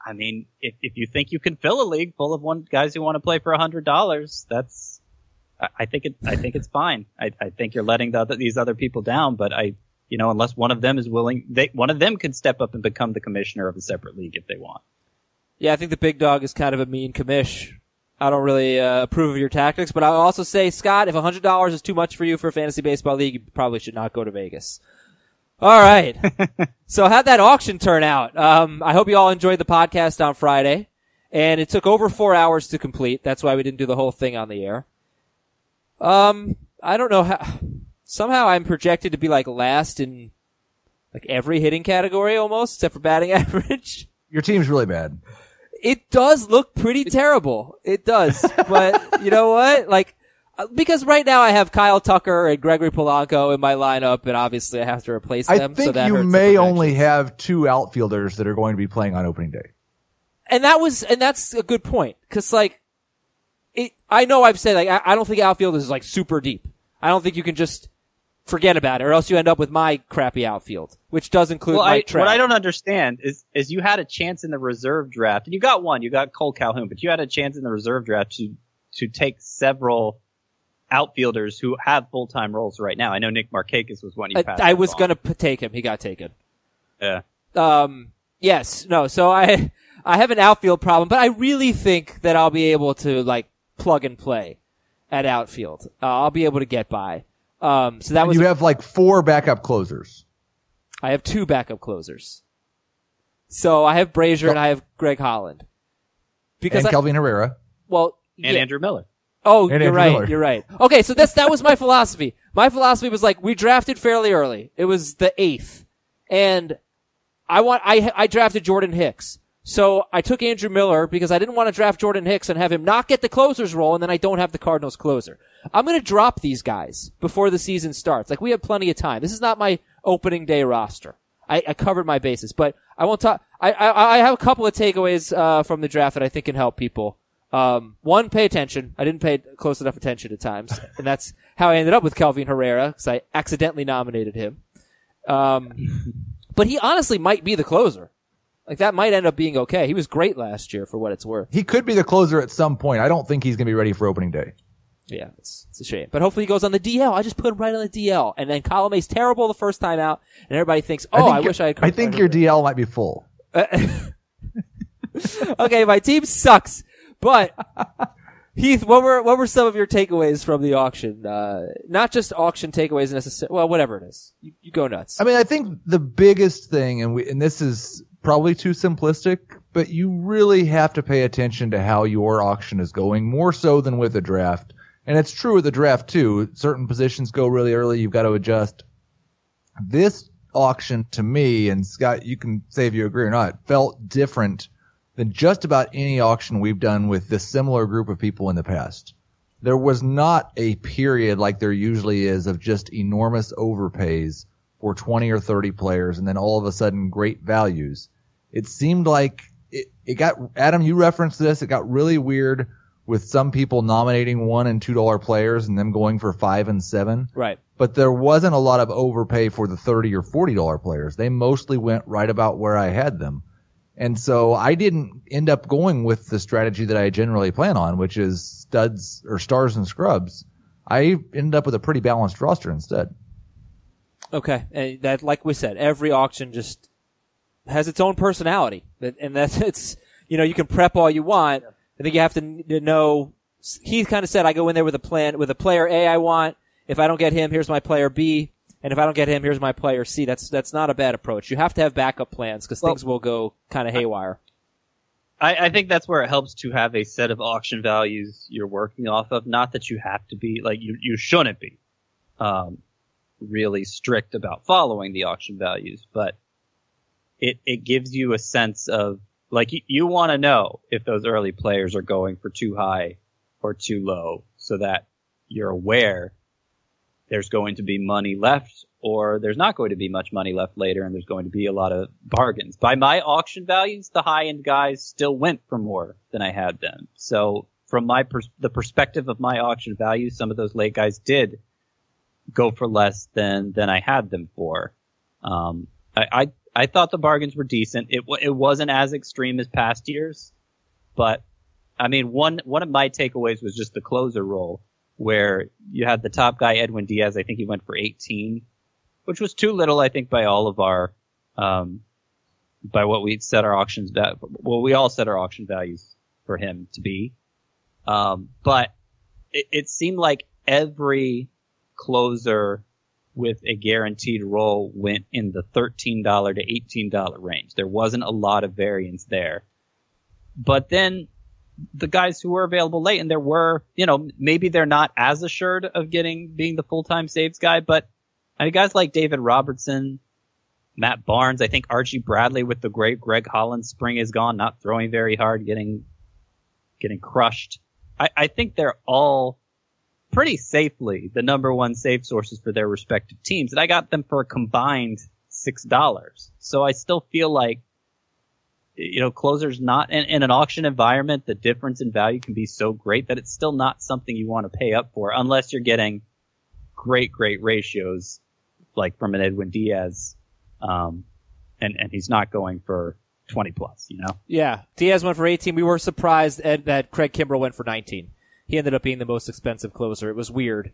I mean, if, if you think you can fill a league full of one guys who want to play for a hundred dollars, that's, I, I think it, I think it's fine. I, I think you're letting the other, these other people down, but I, you know, unless one of them is willing, they, one of them could step up and become the commissioner of a separate league if they want. Yeah, I think the big dog is kind of a mean commish. I don't really uh, approve of your tactics, but I'll also say, Scott, if hundred dollars is too much for you for a fantasy baseball league, you probably should not go to Vegas. All right. so how'd that auction turn out? Um, I hope you all enjoyed the podcast on Friday, and it took over four hours to complete. That's why we didn't do the whole thing on the air. Um, I don't know how. Somehow I'm projected to be like last in like every hitting category almost, except for batting average. Your team's really bad. It does look pretty terrible. It does. But you know what? Like, uh, because right now I have Kyle Tucker and Gregory Polanco in my lineup, and obviously I have to replace I them. so think that you may only have two outfielders that are going to be playing on opening day. and that was, and that's a good point. Cause like, it, I know I've said like, I, I don't think outfield is like super deep. I don't think you can just forget about it or else you end up with my crappy outfield, which does include Well, Mike I, Trout. what I don't understand is, is you had a chance in the reserve draft, and you got one, you got Kole Calhoun, but you had a chance in the reserve draft to, to take several outfielders who have full-time roles right now. I know Nick Markakis was one you I, passed I was gonna p- take him. He got taken. Yeah. Um, yes, no. So I, I have an outfield problem, but I really think that I'll be able to like plug and play at outfield. Uh, I'll be able to get by. Um, so that And was you have like four backup closers. I have two backup closers. So I have Brasier and I have Greg Holland. Because and I, Kelvin Herrera. well, And yeah. Andrew Miller. Oh, And you're Andrew right. Miller. You're right. Okay, so that's that was my philosophy. My philosophy was like we drafted fairly early. It was the eighth, and I want I I drafted Jordan Hicks. So I took Andrew Miller because I didn't want to draft Jordan Hicks and have him not get the closer's role, and then I don't have the Cardinals closer. I'm going to drop these guys before the season starts. Like we have plenty of time. This is not my opening day roster. I, I covered my bases, but I won't talk. I, I, I have a couple of takeaways, uh, from the draft that I think can help people. Um, one, pay attention. I didn't pay close enough attention at times, and that's how I ended up with Kelvin Herrera because I accidentally nominated him. Um, but he honestly might be the closer. Like that might end up being okay. He was great last year for what it's worth. He could be the closer at some point. I don't think he's going to be ready for opening day. Yeah, it's, it's a shame. But hopefully he goes on the DL. I just put him right on the DL. And then Colomé's terrible the first time out, and everybody thinks, oh, I, think wish I had. I think your DL might be full. okay, my team sucks. But Heath, what were what were some of your takeaways from the auction? Uh, not just auction takeaways necessarily. Well, whatever it is, you, you go nuts. I mean, I think the biggest thing, and we, and this is probably too simplistic, but you really have to pay attention to how your auction is going more so than with a draft. And it's true with the draft too. Certain positions go really early. You've got to adjust. This auction to me, and Scott, you can say if you agree or not, felt different than just about any auction we've done with this similar group of people in the past. There was not a period like there usually is of just enormous overpays for 20 or 30 players and then all of a sudden great values. It seemed like it, it got, Adam, you referenced this, it got really weird with some people nominating one and two dollar players and them going for five and seven. right. But there wasn't a lot of overpay for the 30 or 40 dollar players. They mostly went right about where I had them. And so I didn't end up going with the strategy that I generally plan on, which is studs or stars and scrubs. I ended up with a pretty balanced roster instead. Okay, and that, like we said, every auction just has its own personality, and that's it's you know you can prep all you want. I think you have to, to know. He kind of said, "I go in there with a plan, with a player A I want. If I don't get him, here's my player B, and if I don't get him, here's my player C." That's that's not a bad approach. You have to have backup plans because Well- things will go kind of haywire. I, I think that's where it helps to have a set of auction values you're working off of. Not that you have to be like you you shouldn't be um, really strict about following the auction values, but it it gives you a sense of like you, you want to know if those early players are going for too high or too low, so that you're aware there's going to be money left or there's not going to be much money left later and there's going to be a lot of bargains. By my auction values, the high end guys still went for more than I had them. So from my pers- the perspective of my auction values, some of those late guys did go for less than than I had them for. Um, I, I I thought the bargains were decent. It it wasn't as extreme as past years, but I mean one one of my takeaways was just the closer role where you had the top guy Edwin Diaz. I think he went for 18, which was too little. I think by all of our um, by what we set our auctions va- well we all set our auction values for him to be. Um, but it, it seemed like every closer with a guaranteed role went in the $13 to $18 range. There wasn't a lot of variance there. But then the guys who were available late, and there were, you know, maybe they're not as assured of getting, being the full-time saves guy, but I mean, guys like David Robertson, Matt Barnes, I think Archie Bradley with the great Greg Holland spring is gone, not throwing very hard, getting, getting crushed. I, I think they're all pretty safely the number one save sources for their respective teams. And I got them for a combined six dollars. So I still feel like, you know, closers not in, in an auction environment, the difference in value can be so great that it's still not something you want to pay up for unless you're getting great, great ratios like from an Edwin Diaz. Um, and, and he's not going for 20 plus, you know? Yeah, Diaz went for 18. We were surprised Ed, that Craig Kimbrel went for 19. He ended up being the most expensive closer. It was weird,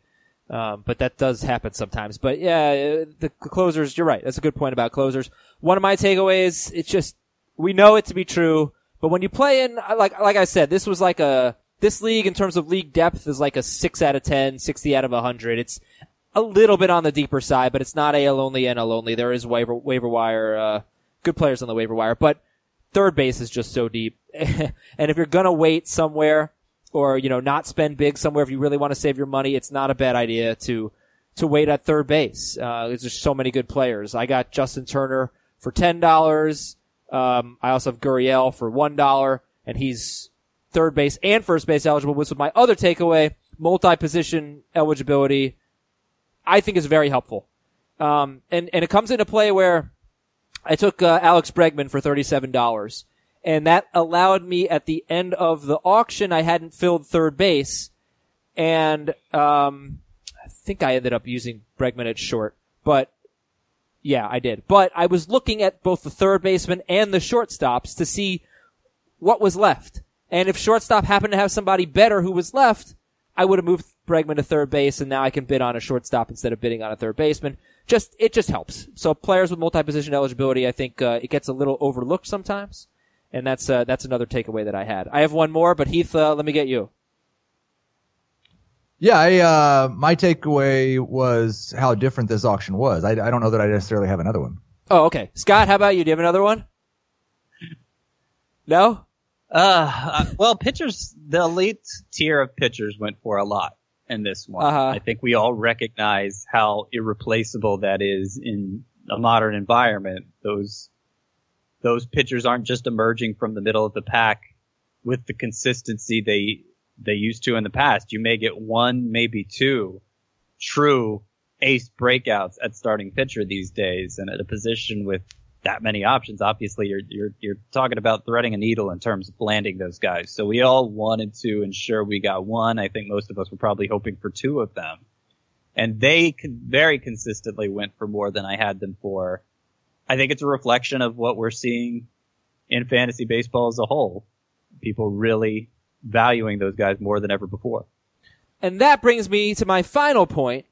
um, but that does happen sometimes. But yeah, uh, the closers. You're right. That's a good point about closers. One of my takeaways. It's just we know it to be true, but when you play in like like I said, this was like a this league in terms of league depth is like a six out of 10, 60 out of hundred. It's a little bit on the deeper side, but it's not AL only, NL only. There is waiver waiver wire, uh, good players on the waiver wire, but third base is just so deep. and if you're gonna wait somewhere or, you know, not spend big somewhere if you really want to save your money, it's not a bad idea to, to wait at third base. Uh, there's just so many good players. I got Justin Turner for $10. Um, I also have Gurriel for $1 and he's third base and first base eligible, which was my other takeaway. multi-position eligibility, I think is very helpful. Um, and, and it comes into play where I took uh, Alex Bregman for $37 and that allowed me at the end of the auction, I hadn't filled third base and, um, I think I ended up using Bregman at short, but yeah, I did. But I was looking at both the third baseman and the shortstops to see what was left. And if shortstop happened to have somebody better who was left, I would have moved Bregman to third base and now I can bid on a shortstop instead of bidding on a third baseman. Just, it just helps. So players with multi-position eligibility, I think, uh, it gets a little overlooked sometimes. And that's, uh, that's another takeaway that I had. I have one more, but Heath, uh, let me get you. Yeah, I, uh, my takeaway was how different this auction was. I, I don't know that I necessarily have another one. Oh, okay. Scott, how about you? Do you have another one? No? Uh, uh, well, pitchers, the elite tier of pitchers went for a lot in this one. Uh-huh. I think we all recognize how irreplaceable that is in a modern environment. Those, those pitchers aren't just emerging from the middle of the pack with the consistency they, they used to in the past. You may get one, maybe two true ace breakouts at starting pitcher these days and at a position with that many options. Obviously, you're, you're, you're talking about threading a needle in terms of landing those guys. So we all wanted to ensure we got one. I think most of us were probably hoping for two of them. And they very consistently went for more than I had them for. I think it's a reflection of what we're seeing in fantasy baseball as a whole. People really valuing those guys more than ever before. And that brings me to my final point.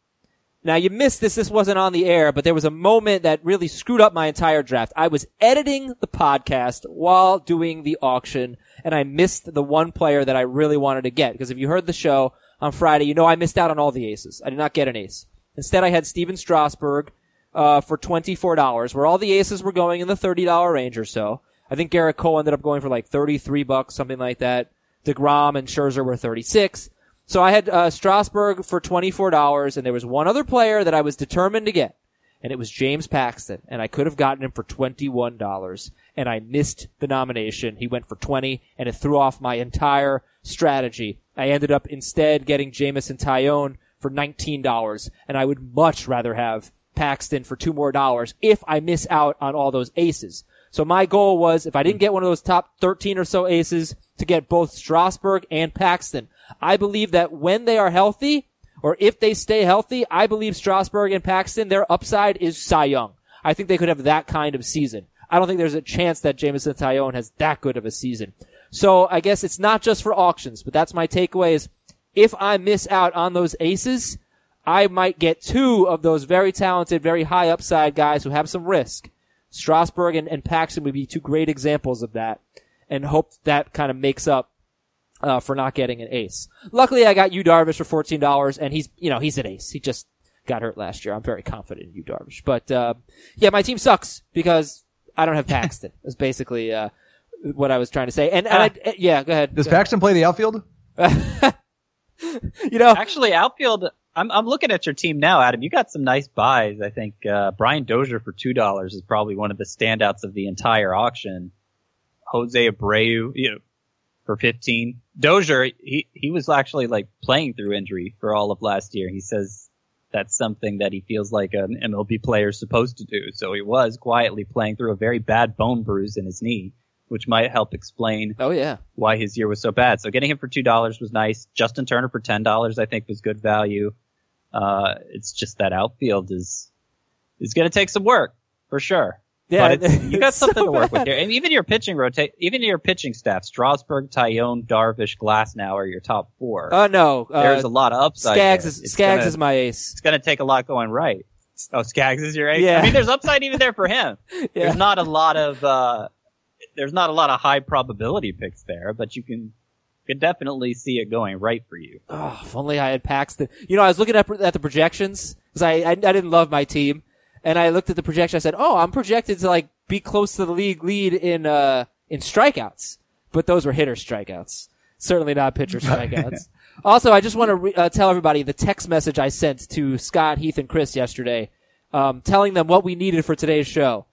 Now you missed this. This wasn't on the air, but there was a moment that really screwed up my entire draft. I was editing the podcast while doing the auction and I missed the one player that I really wanted to get. Because if you heard the show on Friday, you know I missed out on all the aces. I did not get an ace. Instead, I had Stephen Strasburg, uh, for $24, where all the aces were going in the $30 range or so. I think Gerrit Cole ended up going for like 33 bucks, something like that. DeGrom and Scherzer were 36. So I had uh, Strasburg for $24, and there was one other player that I was determined to get, and it was James Paxton, and I could have gotten him for $21, and I missed the nomination. He went for 20, and it threw off my entire strategy. I ended up instead getting Jameson Taillon for $19, and I would much rather have Paxton for two more dollars if I miss out on all those aces. So my goal was if I didn't get one of those top 13 or so aces to get both Strasburg and Paxton. I believe that when they are healthy or if they stay healthy, I believe Strasburg and Paxton, their upside is Cy Young. I think they could have that kind of season. I don't think there's a chance that Jameson Taillon has that good of a season. So I guess it's not just for auctions, but that's my takeaway is if I miss out on those aces, I might get two of those very talented, very high upside guys who have some risk. Strasburg and, and Paxton would be two great examples of that and hope that kind of makes up uh, for not getting an ace. Luckily, I got Yu Darvish for fourteen dollars, and he's you know he's an ace. He just got hurt last year. I'm very confident in Yu Darvish, but uh, yeah, my team sucks because I don't have Paxton. Is basically uh, what I was trying to say. And, and I, yeah, go ahead. Does Go ahead. Paxton play the outfield? you know, Actually, outfield. I'm I'm looking at your team now, Adam. You got some nice buys. I think uh, Brian Dozier for two dollars is probably one of the standouts of the entire auction. Jose Abreu, you know, for fifteen. Dozier, he he was actually like playing through injury for all of last year. He says that's something that he feels like an MLB player is supposed to do. So he was quietly playing through a very bad bone bruise in his knee, which might help explain oh yeah, why his year was so bad. So getting him for two dollars was nice. Justin Turner for ten dollars, I think, was good value. Uh, it's just that outfield is is going to take some work for sure. Yeah, but you got something so to work with here, and even your pitching rotate, even your pitching staff: Strasburg, Taillon, Darvish, Glasnow are your top four. oh no, uh, There's a lot of upside. Skaggs is Skaggs gonna- is my ace. It's going to take a lot going right. Oh, Skaggs is your ace. Yeah. I mean, there's upside even there for him. Yeah. There's not a lot of uh, there's not a lot of high probability picks there, but you can could definitely see it going right for you. Oh, if only I had Paxton. You know, I was looking at, at the projections because I, I I didn't love my team, and I looked at the projection. I said, "Oh, I'm projected to like be close to the league lead in uh in strikeouts, but those were hitter strikeouts, certainly not pitcher strikeouts." also, I just want to re- uh, tell everybody the text message I sent to Scott, Heath, and Chris yesterday, um, telling them what we needed for today's show.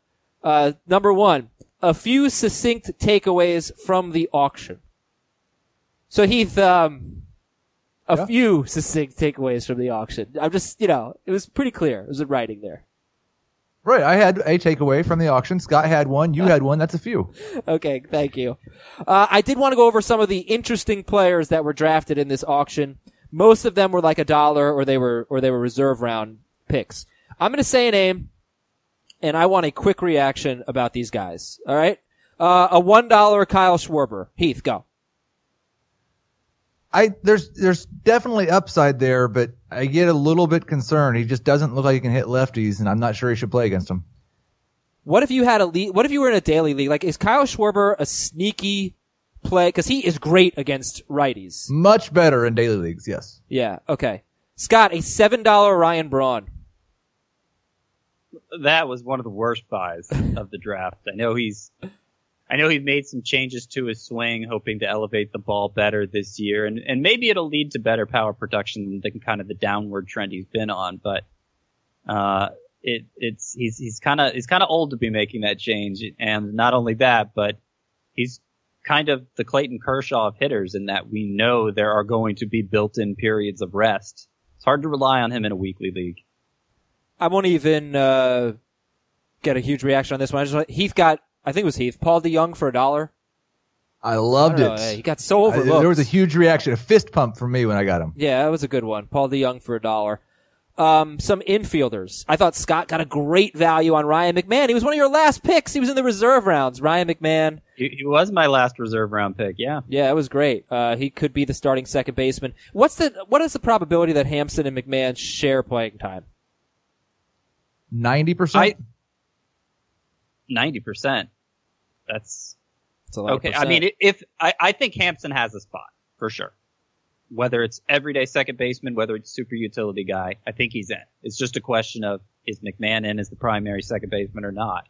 Uh, number one, a few succinct takeaways from the auction. So Heath, um, a Yeah. few succinct takeaways from the auction. I'm just, you know, it was pretty clear. It was in writing there. Right. I had a takeaway from the auction. Scott had one. You had one. That's a few. Okay, thank you. Uh, I did want to go over some of the interesting players that were drafted in this auction. Most of them were like a dollar, or they were, or they were reserve round picks. I'm going to say a name, and I want a quick reaction about these guys. All right, uh, a one dollar Kyle Schwarber. Heath, go. I there's there's definitely upside there, but I get a little bit concerned. He just doesn't look like he can hit lefties, and I'm not sure he should play against them. What if you had a league? What if you were in a daily league? Like, is Kyle Schwarber a sneaky play? Because he is great against righties. Much better in daily leagues, yes. Yeah. Okay. Scott, a seven dollar Ryan Braun. that was one of the worst buys of the draft. I know he's, I know he's made some changes to his swing, hoping to elevate the ball better this year, and and maybe it'll lead to better power production than kind of the downward trend he's been on. But uh, it it's he's he's kind of he's kind of old to be making that change, and not only that, but he's kind of the Clayton Kershaw of hitters in that we know there are going to be built-in periods of rest. It's hard to rely on him in a weekly league. I won't even uh, get a huge reaction on this one. I just Heath got, I think it was Heath, Paul DeJong for a dollar. I I loved don't know, it. He got so I- overlooked. there was a huge reaction, a fist pump from me when I got him. yeah, that was a good one. Paul DeJong for a dollar. Um, some infielders. I thought Scott got a great value on Ryan McMahon. He was one of your last picks. He was in the reserve rounds. Ryan McMahon. He, he was my last reserve round pick. Yeah. Yeah, it was great. Uh, he could be the starting second baseman. What's the what is the probability that Hampson and McMahon share playing time? Ninety percent. Ninety percent. That's It's a lot of okay. I mean, if I, I think Hampson has a spot for sure. Whether it's everyday second baseman, whether it's super utility guy, I think he's in. It's just a question of is McMahon in as the primary second baseman or not.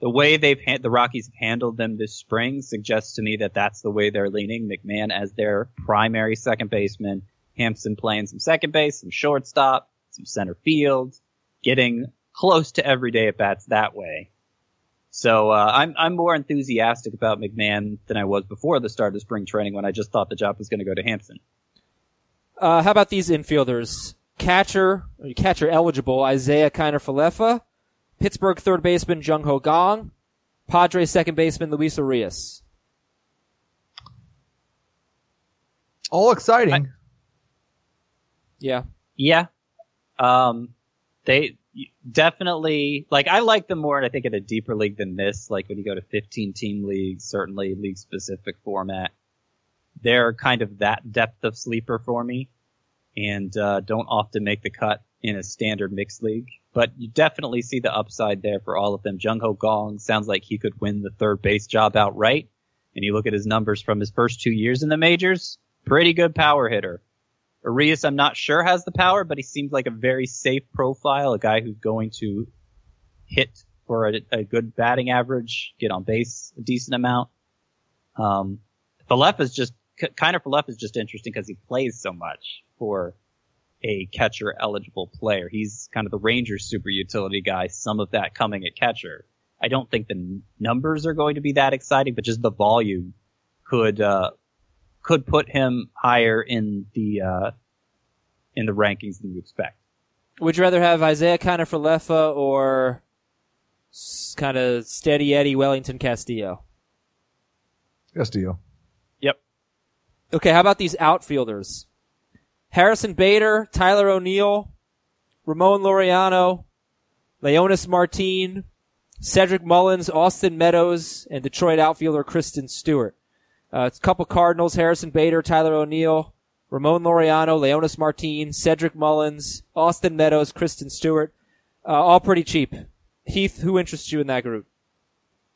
The way they've ha- the Rockies have handled them this spring suggests to me that that's the way they're leaning. McMahon as their primary second baseman, Hampson playing some second base, some shortstop, some center field, getting close to everyday at bats that way. So uh, I'm I'm more enthusiastic about McMahon than I was before the start of spring training when I just thought the job was going to go to Hampson. Uh, how about these infielders? Catcher, catcher eligible, Isiah Kiner-Falefa, Pittsburgh third baseman Jung Ho Kang, Padres second baseman Luis Urias. All exciting. Yeah. Yeah, um, they definitely like I like them more. And I think in a deeper league than this. Like when you go to 15 team leagues, certainly league specific format, they're kind of that depth of sleeper for me, and uh, don't often make the cut in a standard mixed league. But you definitely see the upside there for all of them. Jung Ho Kang sounds like he could win the third base job outright. And you look at his numbers from his first two years in the majors, pretty good power hitter. Urias, I'm not sure has the power, but he seems like a very safe profile, a guy who's going to hit for a, a good batting average, get on base a decent amount. Um, Falef is just kind of Falef is just interesting because he plays so much for a catcher eligible player. He's kind of the Rangers super utility guy. Some of that coming at catcher. I don't think the numbers are going to be that exciting, but just the volume could uh, could put him higher in the uh, in the rankings than you expect. Would you rather have Isiah Kiner-Falefa or kind of steady Eddie Wellington Castillo? Yes, to. Yep. Okay, how about these outfielders? Harrison Bader, Tyler O'Neill, Ramon Laureano, Leonys Martin, Cedric Mullins, Austin Meadows, and Detroit outfielder Christin Stewart. Uh, it's a couple Cardinals, Harrison Bader, Tyler O'Neill, Ramon Laureano, Leonys Martin, Cedric Mullins, Austin Meadows, Christin Stewart. Uh, all pretty cheap. Heath, who interests you in that group?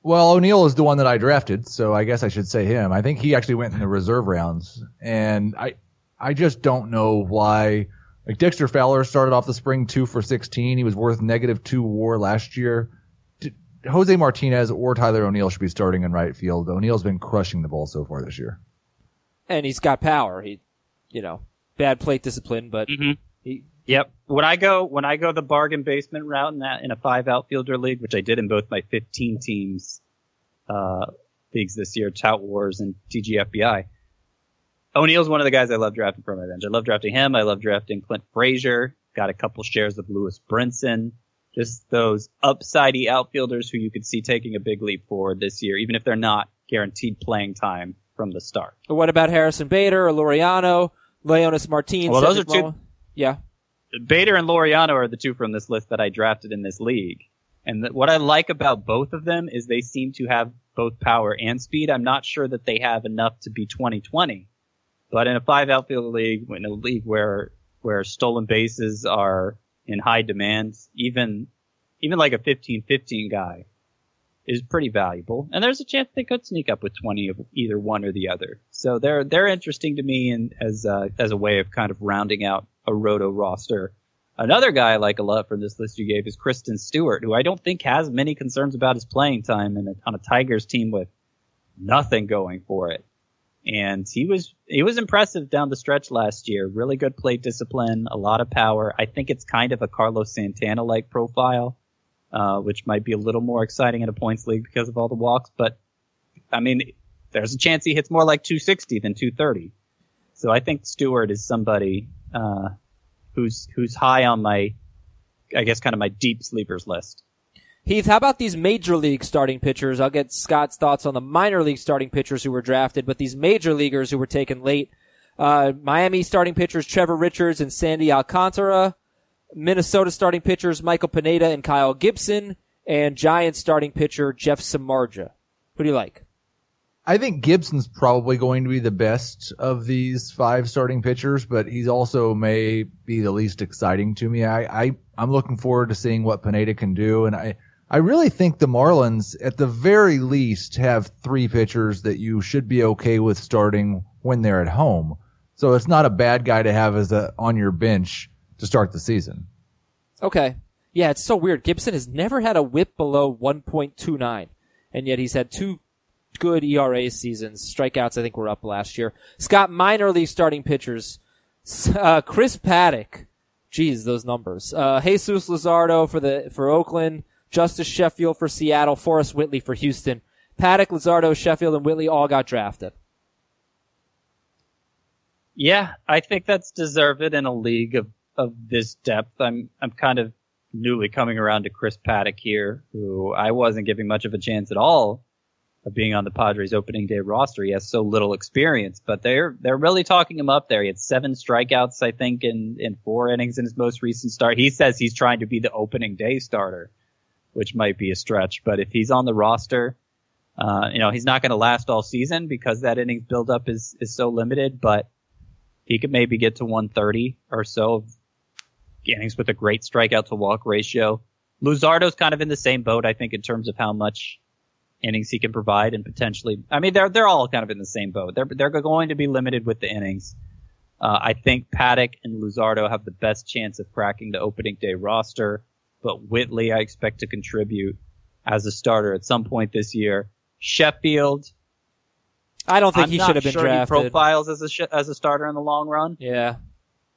Well, O'Neill is the one that I drafted, so I guess I should say him. I think he actually went in the reserve rounds, and I, I just don't know why. Like Dexter Fowler started off the spring two for 16. He was worth negative two WAR last year. D- Jose Martinez or Tyler O'Neill should be starting in right field. O'Neill's been crushing the ball so far this year. And he's got power. He, you know, bad plate discipline, but Mm-hmm. he, Yep. When I go when I go the bargain basement route in that in a five outfielder league, which I did in both my 15 teams uh, leagues this year, Tout Wars and TGFBI, O'Neill's one of the guys I love drafting from my bench. I love drafting him. I love drafting Clint Frazier. Got a couple shares of Lewis Brinson. Just those upsidey outfielders who you could see taking a big leap forward this year, even if they're not guaranteed playing time from the start. But What about Harrison Bader or Laureano, Leonys Martin? Well, those are two- Yeah. Bader and Laureano are the two from this list that I drafted in this league. And th- what I like about both of them is they seem to have both power and speed. I'm not sure that they have enough to be 2020, but in a five outfield league, in a league where where stolen bases are in high demand, even even like a 15-15 guy is pretty valuable. And there's a chance they could sneak up with 20 of either one or the other. So they're they're interesting to me and as uh, as a way of kind of rounding out a roto roster. Another guy I like a lot from this list you gave is Christin Stewart, who I don't think has many concerns about his playing time in a, on a Tigers team with nothing going for it. And he was he was impressive down the stretch last year. Really good plate discipline, a lot of power. I think it's kind of a Carlos Santana like profile, uh, which might be a little more exciting in a points league because of all the walks. But I mean, there's a chance he hits more like 260 than 230. So I think Stewart is somebody uh, who's who's high on my, I guess, kind of my deep sleepers list. Heath, how about these major league starting pitchers? I'll get Scott's thoughts on the minor league starting pitchers who were drafted, but these major leaguers who were taken late. Uh, Miami starting pitchers Trevor Richards and Sandy Alcantara. Minnesota starting pitchers Michael Pineda and Kyle Gibson. And Giants starting pitcher Jeff Samardzija. Who do you like? I think Gibson's probably going to be the best of these five starting pitchers, but he's also may be the least exciting to me. I, I I'm looking forward to seeing what Pineda can do, and I I really think the Marlins, at the very least, have three pitchers that you should be okay with starting when they're at home. So it's not a bad guy to have as a on your bench to start the season. Okay. Yeah, it's so weird. Gibson has never had a whip below 1.29, and yet he's had two good ERA seasons. Strikeouts, I think, were up last year. Scott, minor league starting pitchers. Uh, Chris Paddack. Geez, those numbers. Uh, Jesus Luzardo for the, for Oakland. Justus Sheffield for Seattle. Forrest Whitley for Houston. Paddack, Luzardo, Sheffield, and Whitley all got drafted. Yeah, I think that's deserved in a league of, of this depth. I'm I'm kind of newly coming around to Chris Paddack here, who I wasn't giving much of a chance at all of being on the Padres opening day roster. He has so little experience, but they're they're really talking him up there. He had seven strikeouts, I think, in in four innings in his most recent start. He says he's trying to be the opening day starter, which might be a stretch, but if he's on the roster, uh, you know, he's not going to last all season because that innings buildup is is so limited, but he could maybe get to 130 or so of innings with a great strikeout to walk ratio. Luzardo's kind of in the same boat, I think, in terms of how much innings he can provide and potentially, I mean, they're, they're all kind of in the same boat. They're, they're going to be limited with the innings. Uh, I think Paddack and Luzardo have the best chance of cracking the opening day roster, but Whitley I expect to contribute as a starter at some point this year. Sheffield, I don't think I'm he should have been sure he drafted. profiles as a sh- as a starter in the long run. yeah.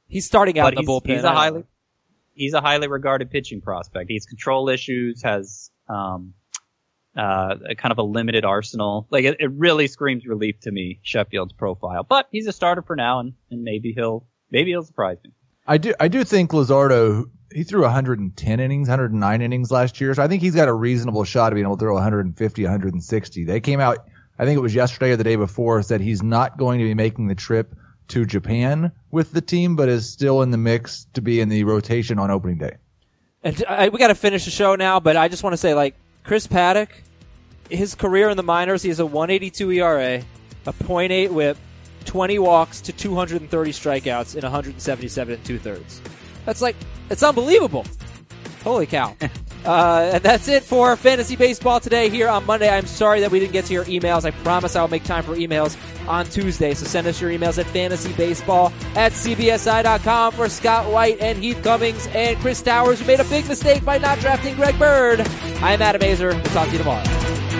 He's starting out but in the he's, bullpen. he's a highly he's a highly regarded pitching prospect. He's control issues, has um, uh, a kind of a limited arsenal. Like it, it really screams relief to me, Sheffield's profile. But he's a starter for now, and, and maybe he'll maybe he'll surprise me. I do I do think Luzardo he threw 110 innings, 109 innings last year, so I think he's got a reasonable shot of being able to throw 150, 160. They came out, I think it was yesterday or the day before, said he's not going to be making the trip to Japan with the team, but is still in the mix to be in the rotation on opening day. And I, we got to finish the show now, but I just want to say, like Chris Paddack, his career in the minors, he has a 182 ERA, a .8 WHIP, 20 walks to 230 strikeouts in 177 and two thirds. That's like it's unbelievable. Holy cow! uh, and that's it for fantasy baseball today here on Monday. I'm sorry that we didn't get to your emails. I promise I'll make time for emails on Tuesday. So send us your emails at fantasybaseball at cbsi.com for Scott White and Heath Cummings and Chris Towers, who made a big mistake by not drafting Greg Bird. I'm Adam Aizer. We'll talk to you tomorrow.